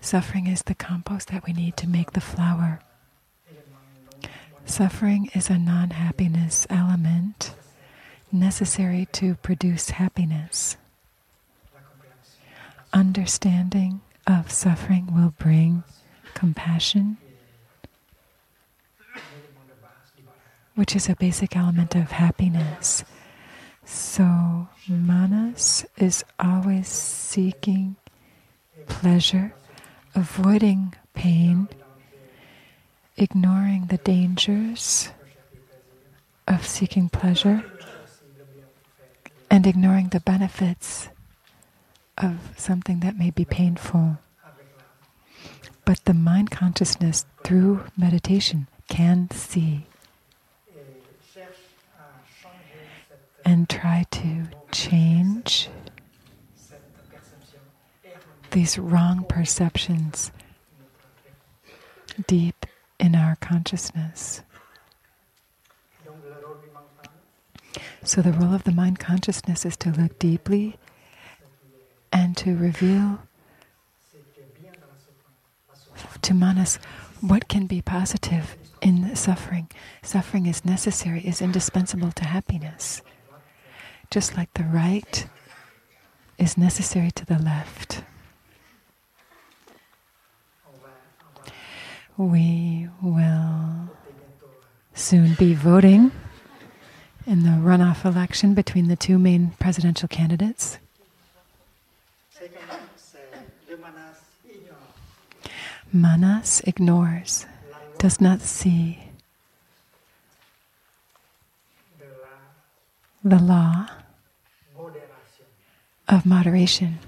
Speaker 1: Suffering is the compost that we need to make the flower. Suffering is a non happiness element necessary to produce happiness. Understanding of suffering will bring compassion, which is a basic element of happiness. So, manas is always seeking pleasure, avoiding pain, ignoring the dangers of seeking pleasure, and ignoring the benefits of something that may be painful. But the mind consciousness through meditation can see and try to change these wrong perceptions deep in our consciousness. So, the role of the mind consciousness is to look deeply and to reveal to Manas what can be positive in suffering. Suffering is necessary, is indispensable to happiness. Just like the right is necessary to the left. We will soon be voting in the runoff election between the two main presidential candidates. Manas ignores, does not see the law of moderation,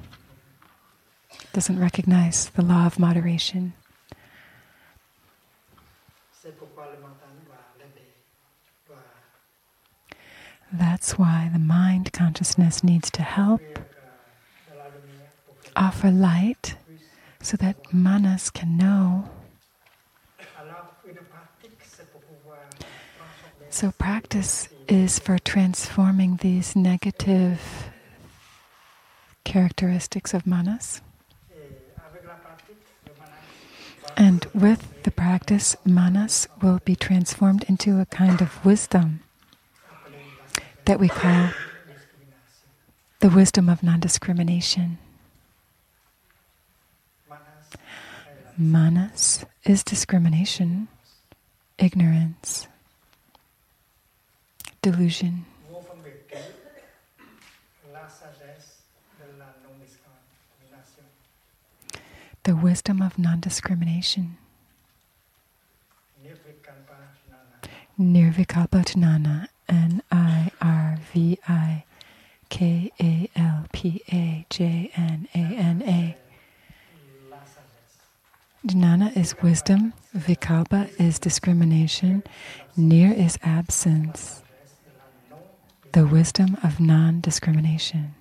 Speaker 1: doesn't recognize the law of moderation. That's why the mind consciousness needs to help offer light so that manas can know. So, practice is for transforming these negative characteristics of manas. And with the practice, manas will be transformed into a kind of wisdom that we call the wisdom of non discrimination. Manas is discrimination, ignorance, delusion. The wisdom of non discrimination. Nirvikalpa N I R V I K A L P A J N A N A. Jnana is wisdom, vikalpa is discrimination, nir is absence, the wisdom of non discrimination.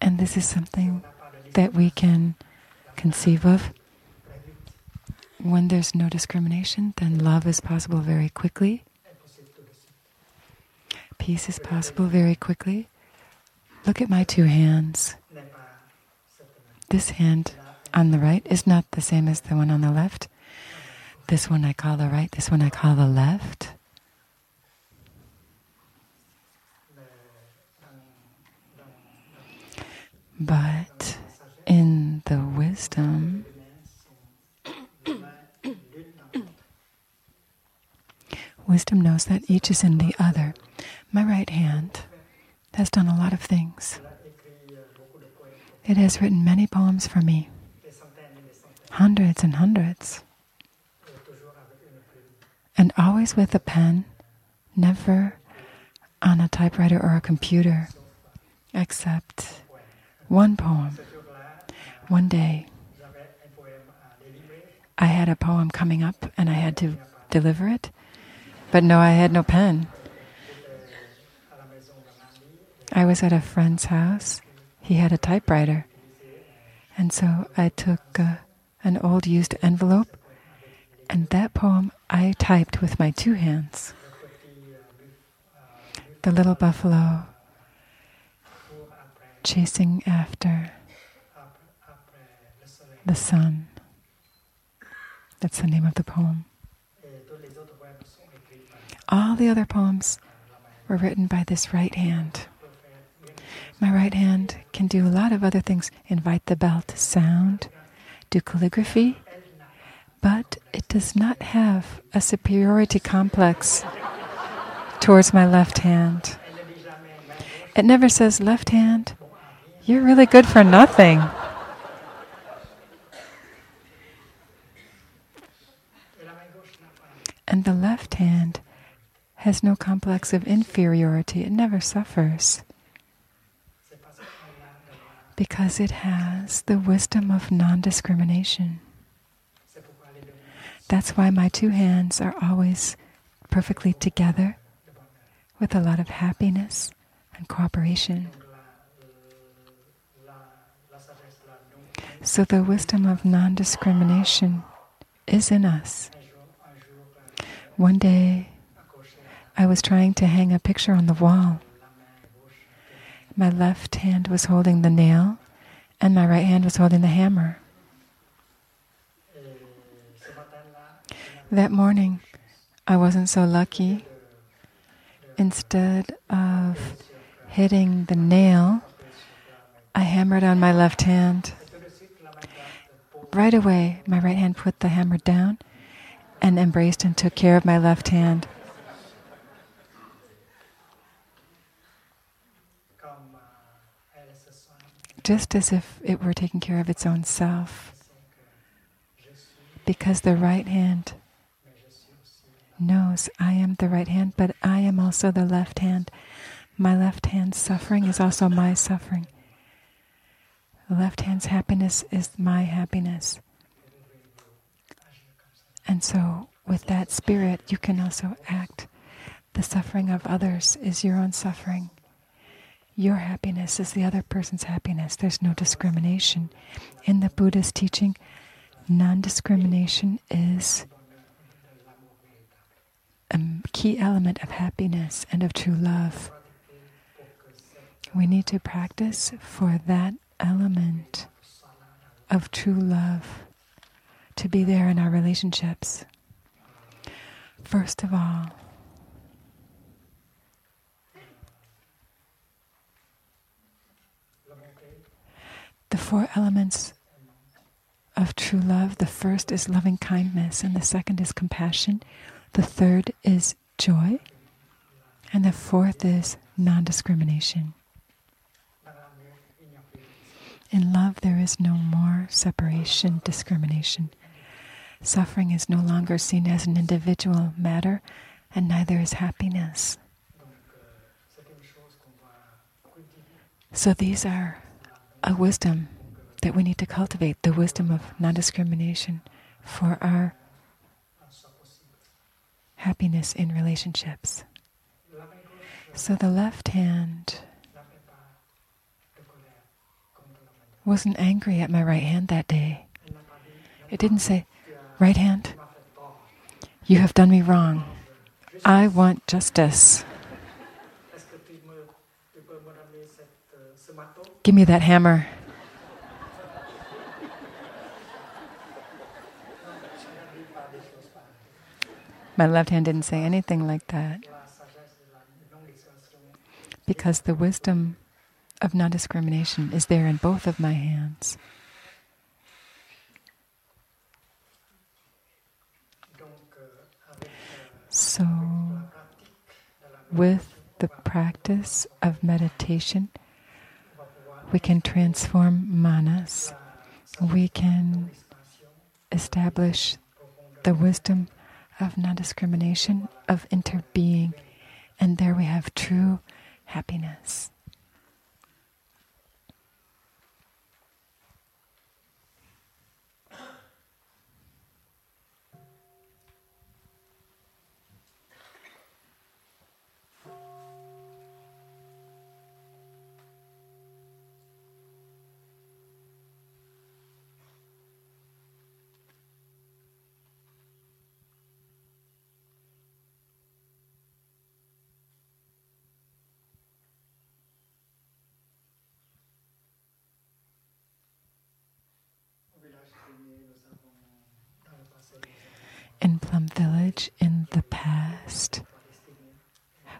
Speaker 1: And this is something that we can conceive of. When there's no discrimination, then love is possible very quickly. Peace is possible very quickly. Look at my two hands. This hand on the right is not the same as the one on the left. This one I call the right, this one I call the left. But in the wisdom, wisdom knows that each is in the other. My right hand has done a lot of things. It has written many poems for me, hundreds and hundreds, and always with a pen, never on a typewriter or a computer, except one poem. One day, I had a poem coming up and I had to deliver it, but no, I had no pen. I was at a friend's house. He had a typewriter. And so I took uh, an old used envelope, and that poem I typed with my two hands. The little buffalo chasing after the sun. That's the name of the poem. All the other poems were written by this right hand. My right hand can do a lot of other things invite the bell to sound, do calligraphy, but it does not have a superiority complex towards my left hand. It never says, left hand, you're really good for nothing. And the left hand has no complex of inferiority. It never suffers because it has the wisdom of non discrimination. That's why my two hands are always perfectly together with a lot of happiness and cooperation. So the wisdom of non discrimination is in us. One day, I was trying to hang a picture on the wall. My left hand was holding the nail, and my right hand was holding the hammer. That morning, I wasn't so lucky. Instead of hitting the nail, I hammered on my left hand. Right away, my right hand put the hammer down and embraced and took care of my left hand. just as if it were taking care of its own self, because the right hand knows I am the right hand, but I am also the left hand. My left hand's suffering is also my suffering. The left hand's happiness is my happiness. And so, with that spirit, you can also act. The suffering of others is your own suffering. Your happiness is the other person's happiness. There's no discrimination. In the Buddha's teaching, non discrimination is a key element of happiness and of true love. We need to practice for that element of true love to be there in our relationships. First of all, the four elements of true love the first is loving kindness, and the second is compassion, the third is joy, and the fourth is non discrimination. In love, there is no more separation, discrimination. Suffering is no longer seen as an individual matter, and neither is happiness. So, these are a wisdom that we need to cultivate the wisdom of non discrimination for our. Happiness in relationships. So, the left hand wasn't angry at my right hand that day. It didn't say, Right hand, you have done me wrong. I want justice. Give me that hammer. My left hand didn't say anything like that because the wisdom of non discrimination is there in both of my hands. So, with the practice of meditation, we can transform manas. We can establish the wisdom of non discrimination, of interbeing, and there we have true happiness. Knowledge in the past.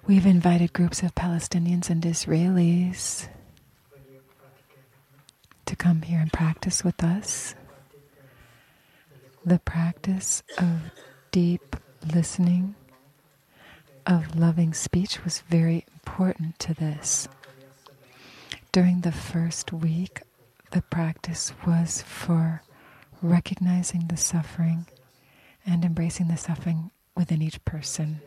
Speaker 1: We've invited groups of Palestinians and Israelis to come here and practice with us. The practice of deep listening, of loving speech was very important to this. During the first week, the practice was for recognizing the suffering and embracing the suffering within each person.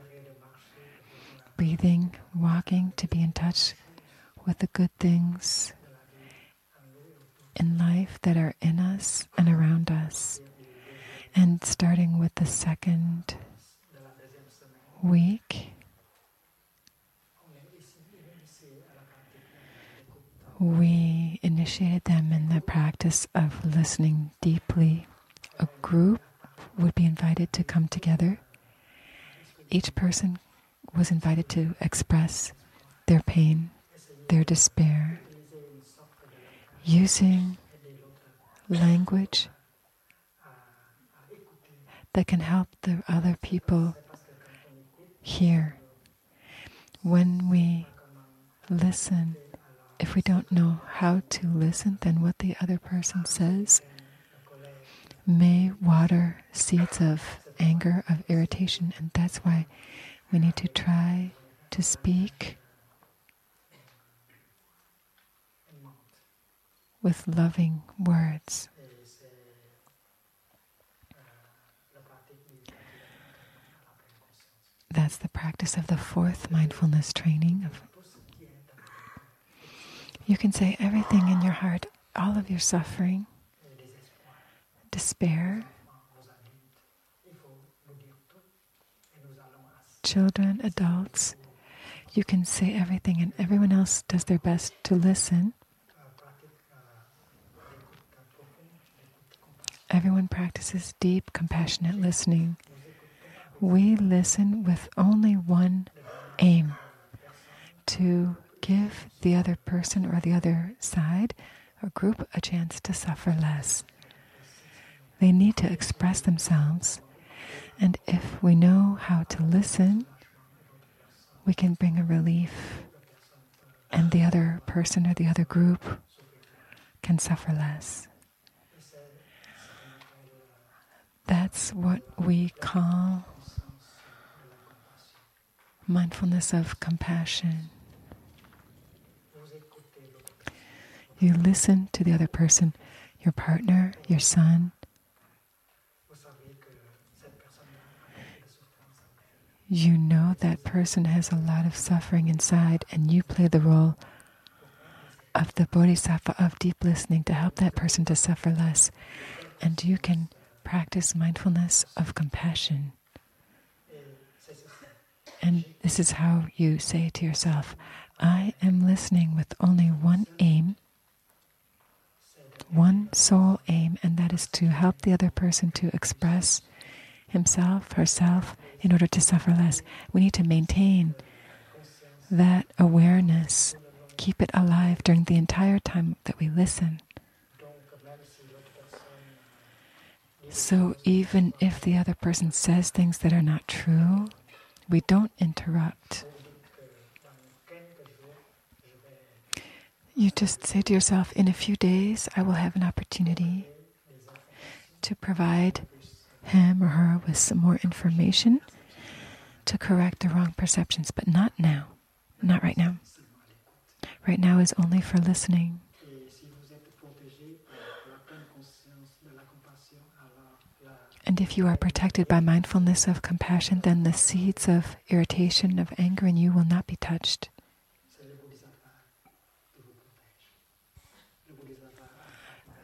Speaker 1: Breathing, walking to be in touch with the good things in life that are in us and around us. And starting with the second week, we initiated them in the practice of listening deeply. A group would be invited to come together. Each person was invited to express their pain, their despair, using language that can help the other people hear. When we listen, if we don't know how to listen, then what the other person says may water seeds of anger, of irritation, and that's why we need to try to speak with loving words. That's the practice of the fourth mindfulness training you can say everything in your heart, all of your suffering,
Speaker 2: à
Speaker 1: children, adults. You can say everything and everyone else does their best to listen. Everyone practices deep, compassionate listening. We listen with only one aim to give the other person or the other side or group a chance to suffer less. They need to express themselves, and if we know how to listen, we can bring a relief, and the other person or the other group can suffer less. That's what we call mindfulness of compassion. You listen to the other person, your partner, your son. You know that person has a lot of suffering inside, and you play the role of the bodhisattva of deep listening to help that person to suffer less. And you can practice mindfulness of compassion. And this is how you say to yourself, I am listening with only one aim, one sole aim, and that is to help the other person to express himself, herself, in order to suffer less. We need to maintain that awareness, keep it alive during the entire time that we listen. So even if the other person says things that are not true, we don't interrupt. You just say to yourself, in a few days, I will have an opportunity to provide him or her with some more information to correct the wrong perceptions, but not now. Not right now. Right now is only for listening. And if you are protected by mindfulness of compassion, then the seeds of irritation, of anger in you will not be touched.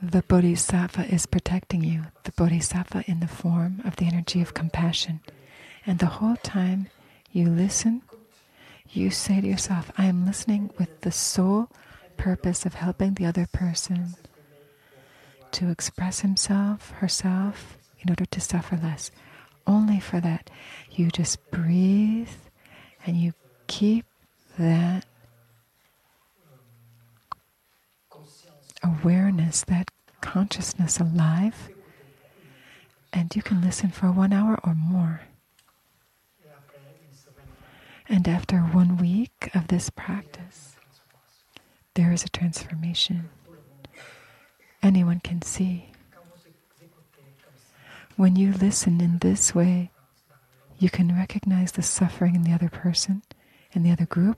Speaker 1: The Bodhisattva is protecting you, the Bodhisattva in the form of the energy of compassion. And the whole time you listen, you say to yourself, I am listening with the sole purpose of helping the other person to express himself, herself, in order to suffer less. Only for that. You just breathe and you keep that awareness, that consciousness alive, and you can listen for one hour or more. And after one week of this practice, there is a transformation. Anyone can see. When you listen in this way, you can recognize the suffering in the other person, in the other group,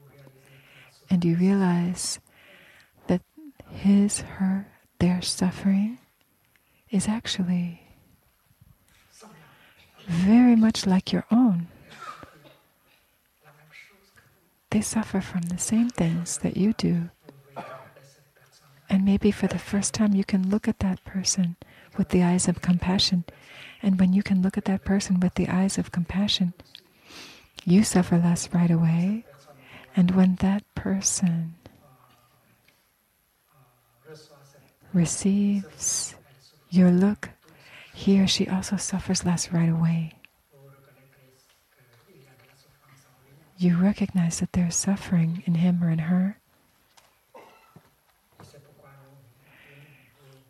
Speaker 1: and you realize his, her, their suffering is actually very much like your own. They suffer from the same things that you do. And maybe for the first time you can look at that person with the eyes of compassion. And when you can look at that person with the eyes of compassion, you suffer less right away. And when that person receives your look, he or she also suffers less right away. You recognize that there's suffering in him or in her.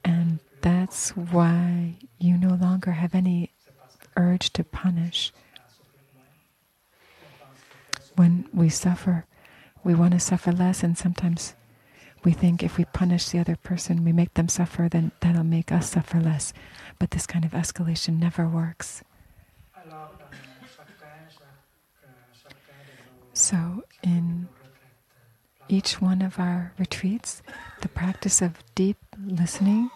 Speaker 1: And that's why you no longer have any urge to punish. When we suffer, we want to suffer less, and sometimes we think if we punish the other person, we make them suffer, then that'll make us suffer less. But this kind of escalation never works. So, in each one of our retreats, the practice of deep listening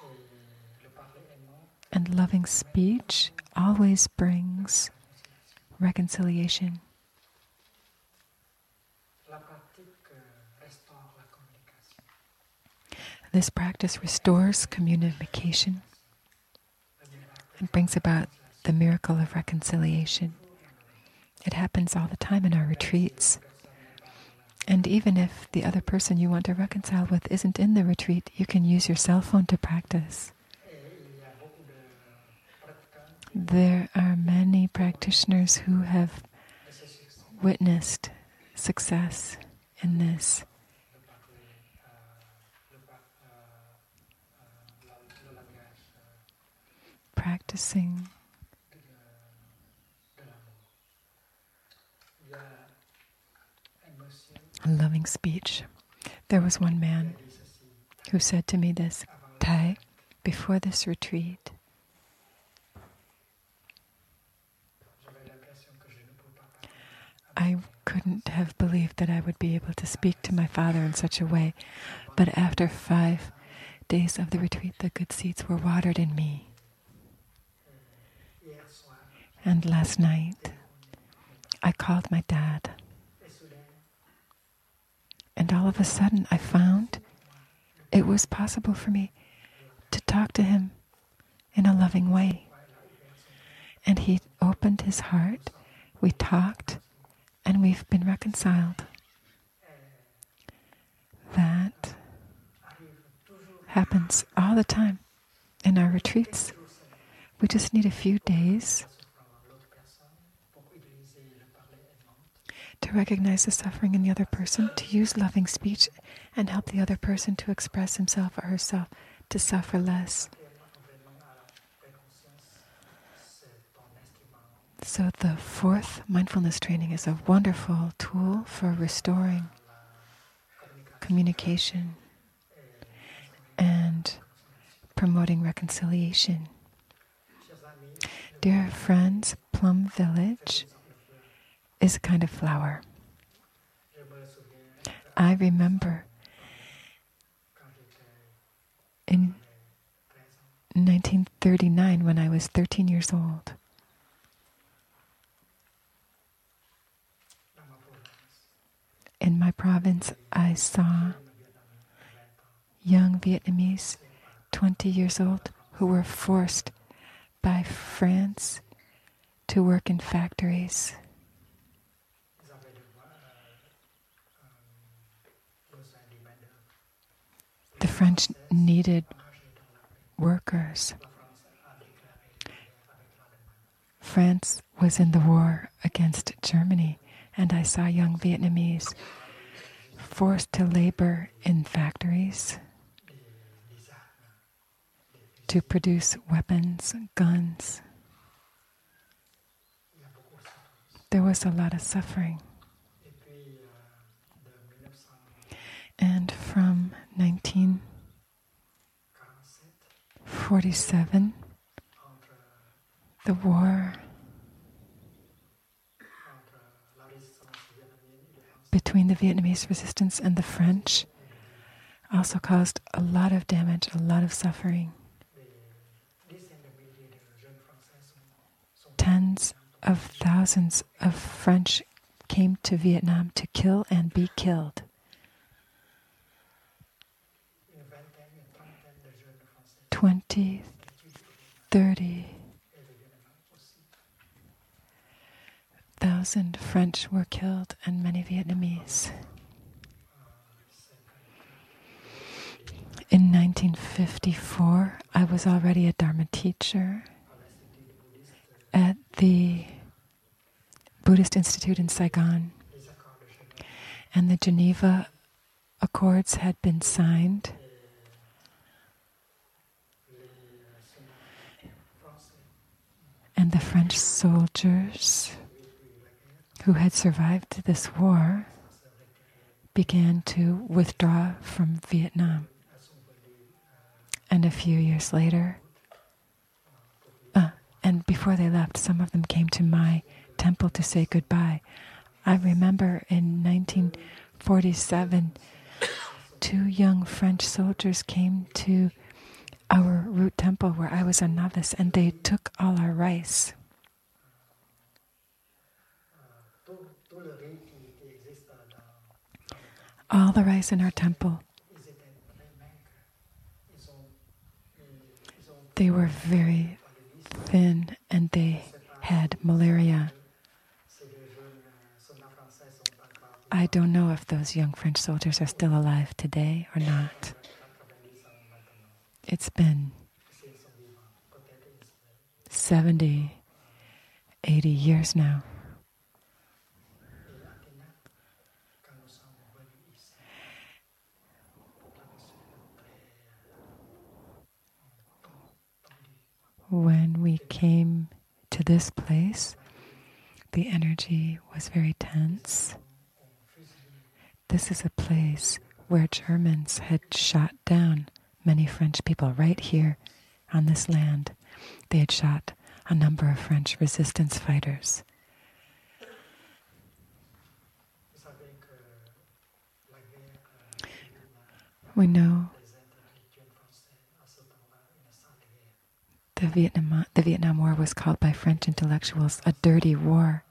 Speaker 1: and loving speech always brings reconciliation. This practice restores communication and brings about the miracle of reconciliation. It happens all the time in our retreats. And even if the other person you want to reconcile with isn't in the retreat, you can use your cell phone to practice. There are many practitioners who have witnessed success in this. Practicing A loving speech. There was one man who said to me this, Thay, before this retreat, I couldn't have believed that I would be able to speak to my father in such a way. But after five days of the retreat, the good seeds were watered in me. And last night, I called my dad. And all of a sudden, I found it was possible for me to talk to him in a loving way. And he opened his heart. We talked, and we've been reconciled. That happens all the time in our retreats. We just need a few days to recognize the suffering in the other person, to use loving speech, and help the other person to express himself or herself to suffer less. So, the fourth mindfulness training is a wonderful tool for restoring communication and promoting reconciliation. Dear friends, Plum Village is a kind of flower. I remember in 1939 when I was 13 years old. In my province, I saw young Vietnamese, 20 years old, who were forced by France to work in factories. The French needed workers. France was in the war against Germany, and I saw young Vietnamese forced to labor in factories to produce weapons, guns. There was a lot of suffering. and
Speaker 2: from 1947,
Speaker 1: the war between the Vietnamese resistance and the French also caused a lot of damage, a lot of suffering. Tens of thousands of French came to Vietnam to kill and be killed. 20, 30
Speaker 2: et de Vietnam aussi.
Speaker 1: thousand French were killed and many Vietnamese. In 1954, I was already a Dharma teacher at the Buddhist Institute in Saigon, and the Geneva Accords had been signed, and the French soldiers who had survived this war began to withdraw from Vietnam. And a few years later, uh, and before they left, some of them came to my temple to say goodbye. I remember in 1947, two young French soldiers came to our root temple where I was a novice, and they took all our rice. All the rice in our temple. They were very thin and they had malaria. I don't know if those young French soldiers are still alive today or not.
Speaker 2: 90 ans maintenant.
Speaker 1: It's been
Speaker 2: S'ils sont vivants, peut-être ils seraient.
Speaker 1: 70, 80 years now. When we came to this place, the energy was very tense. This is a place where Germans had shot down many French people right here on this land. They had shot a number of French resistance fighters. We know the Vietnam, the Vietnam War was called by French intellectuals a dirty war.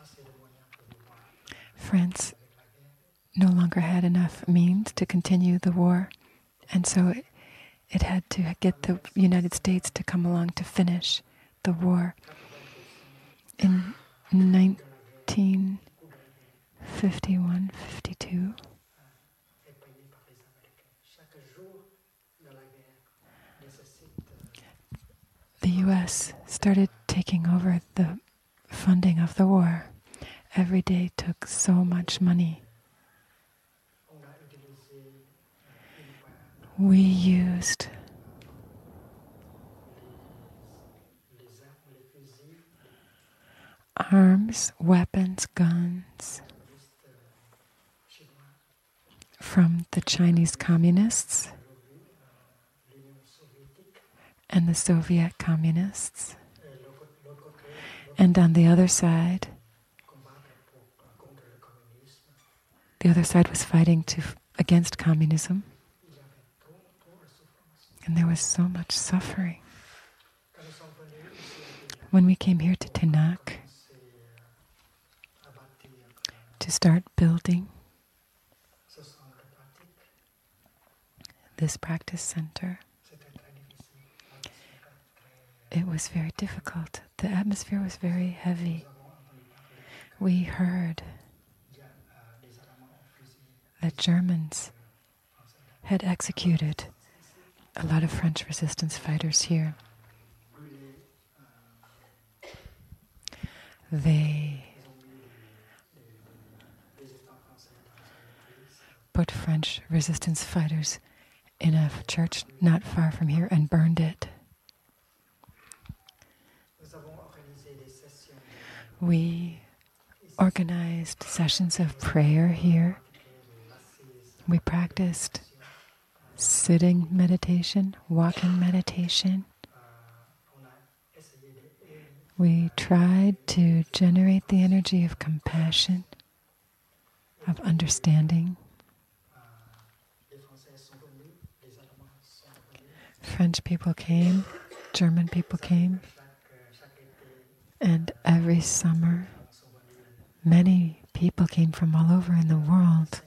Speaker 2: Assez de moyens pour pouvoir
Speaker 1: France
Speaker 2: avec la guerre.
Speaker 1: no longer had enough means to continue the war, and so it, it had to get the United States to come along to finish the war. In 1951 52,
Speaker 2: est payé par les Américains. Chaque jour de la guerre nécessite
Speaker 1: the U.S. started taking over the funding of the war. Every day took so much money.
Speaker 2: on a utilisé une part
Speaker 1: We used arms, weapons, guns from the Chinese communists and the Soviet communists. And on the other side, the other side was fighting to against communism, and there was so much suffering. When we came here to
Speaker 2: Thénac
Speaker 1: to start building this practice center, it was very difficult. The atmosphere was very heavy. We heard that Germans had executed a lot of French resistance fighters here. They put French resistance fighters in a church not far from here and burned it. We organized sessions of prayer here. We practiced sitting meditation, walking meditation. We tried to generate the energy of compassion, of understanding. French people came, German people came, and every summer, many people came from all over in the world.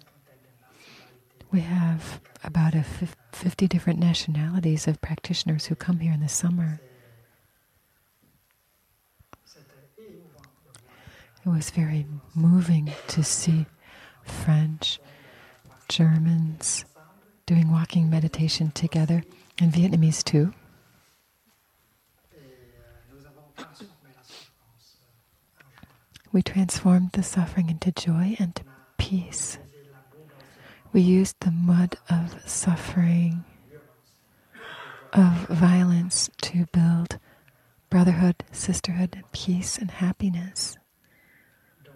Speaker 1: We have about a 50 different nationalities of practitioners who come here in the summer. It was very moving to see French, Germans doing walking meditation together, and Vietnamese too. We transformed the suffering into joy and peace. We used the mud of suffering, of violence to build brotherhood, sisterhood, peace, and happiness.
Speaker 2: Donc,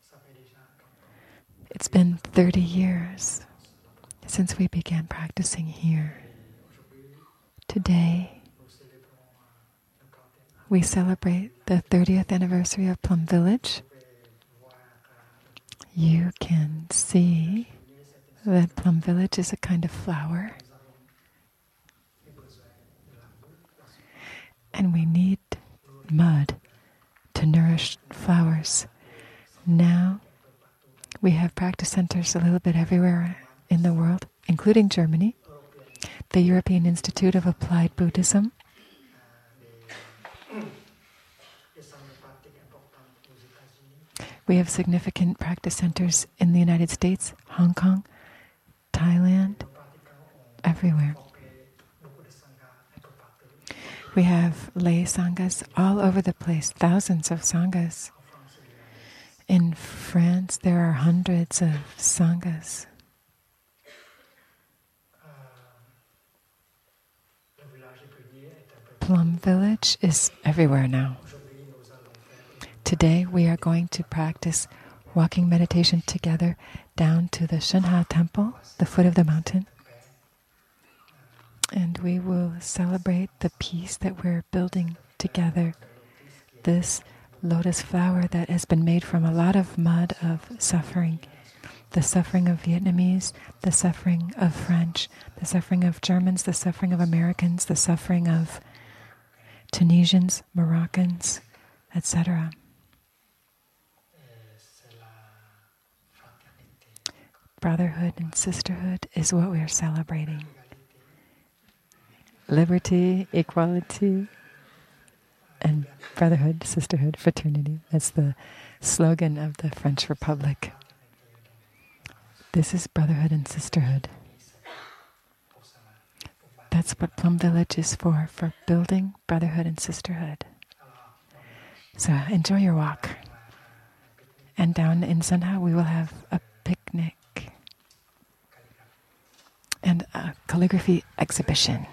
Speaker 2: ça fait déjà 30 ans.
Speaker 1: It's been 30 years since we began practicing here. Today,
Speaker 2: nous célébrons le 40e.
Speaker 1: we celebrate the 30th anniversary of Plum Village. You can see that Plum Village is a kind of flower, and we need mud to nourish flowers. Now, we have practice centers a little bit everywhere in the world, including Germany, the European Institute of Applied Buddhism. We have significant practice centers in the United States, Hong Kong, Thailand, everywhere. We have lay sanghas all over the place, thousands of sanghas. In France, there are hundreds of sanghas. Plum Village is everywhere now. Today, we are going to practice walking meditation together down to the Son Ha Temple, the foot of the mountain. And we will celebrate the peace that we're building together. This lotus flower that has been made from a lot of mud of suffering the suffering of Vietnamese, the suffering of French, the suffering of Germans, the suffering of Americans, the suffering of Tunisians, Moroccans, etc. Brotherhood and sisterhood is what we are celebrating. Liberty, equality, and brotherhood, sisterhood, fraternity. That's the slogan of the French Republic. This is brotherhood and sisterhood. That's what Plum Village is for, for building brotherhood and sisterhood. So enjoy your walk. And down in Son Ha, we will have a picnic and a calligraphy exhibition.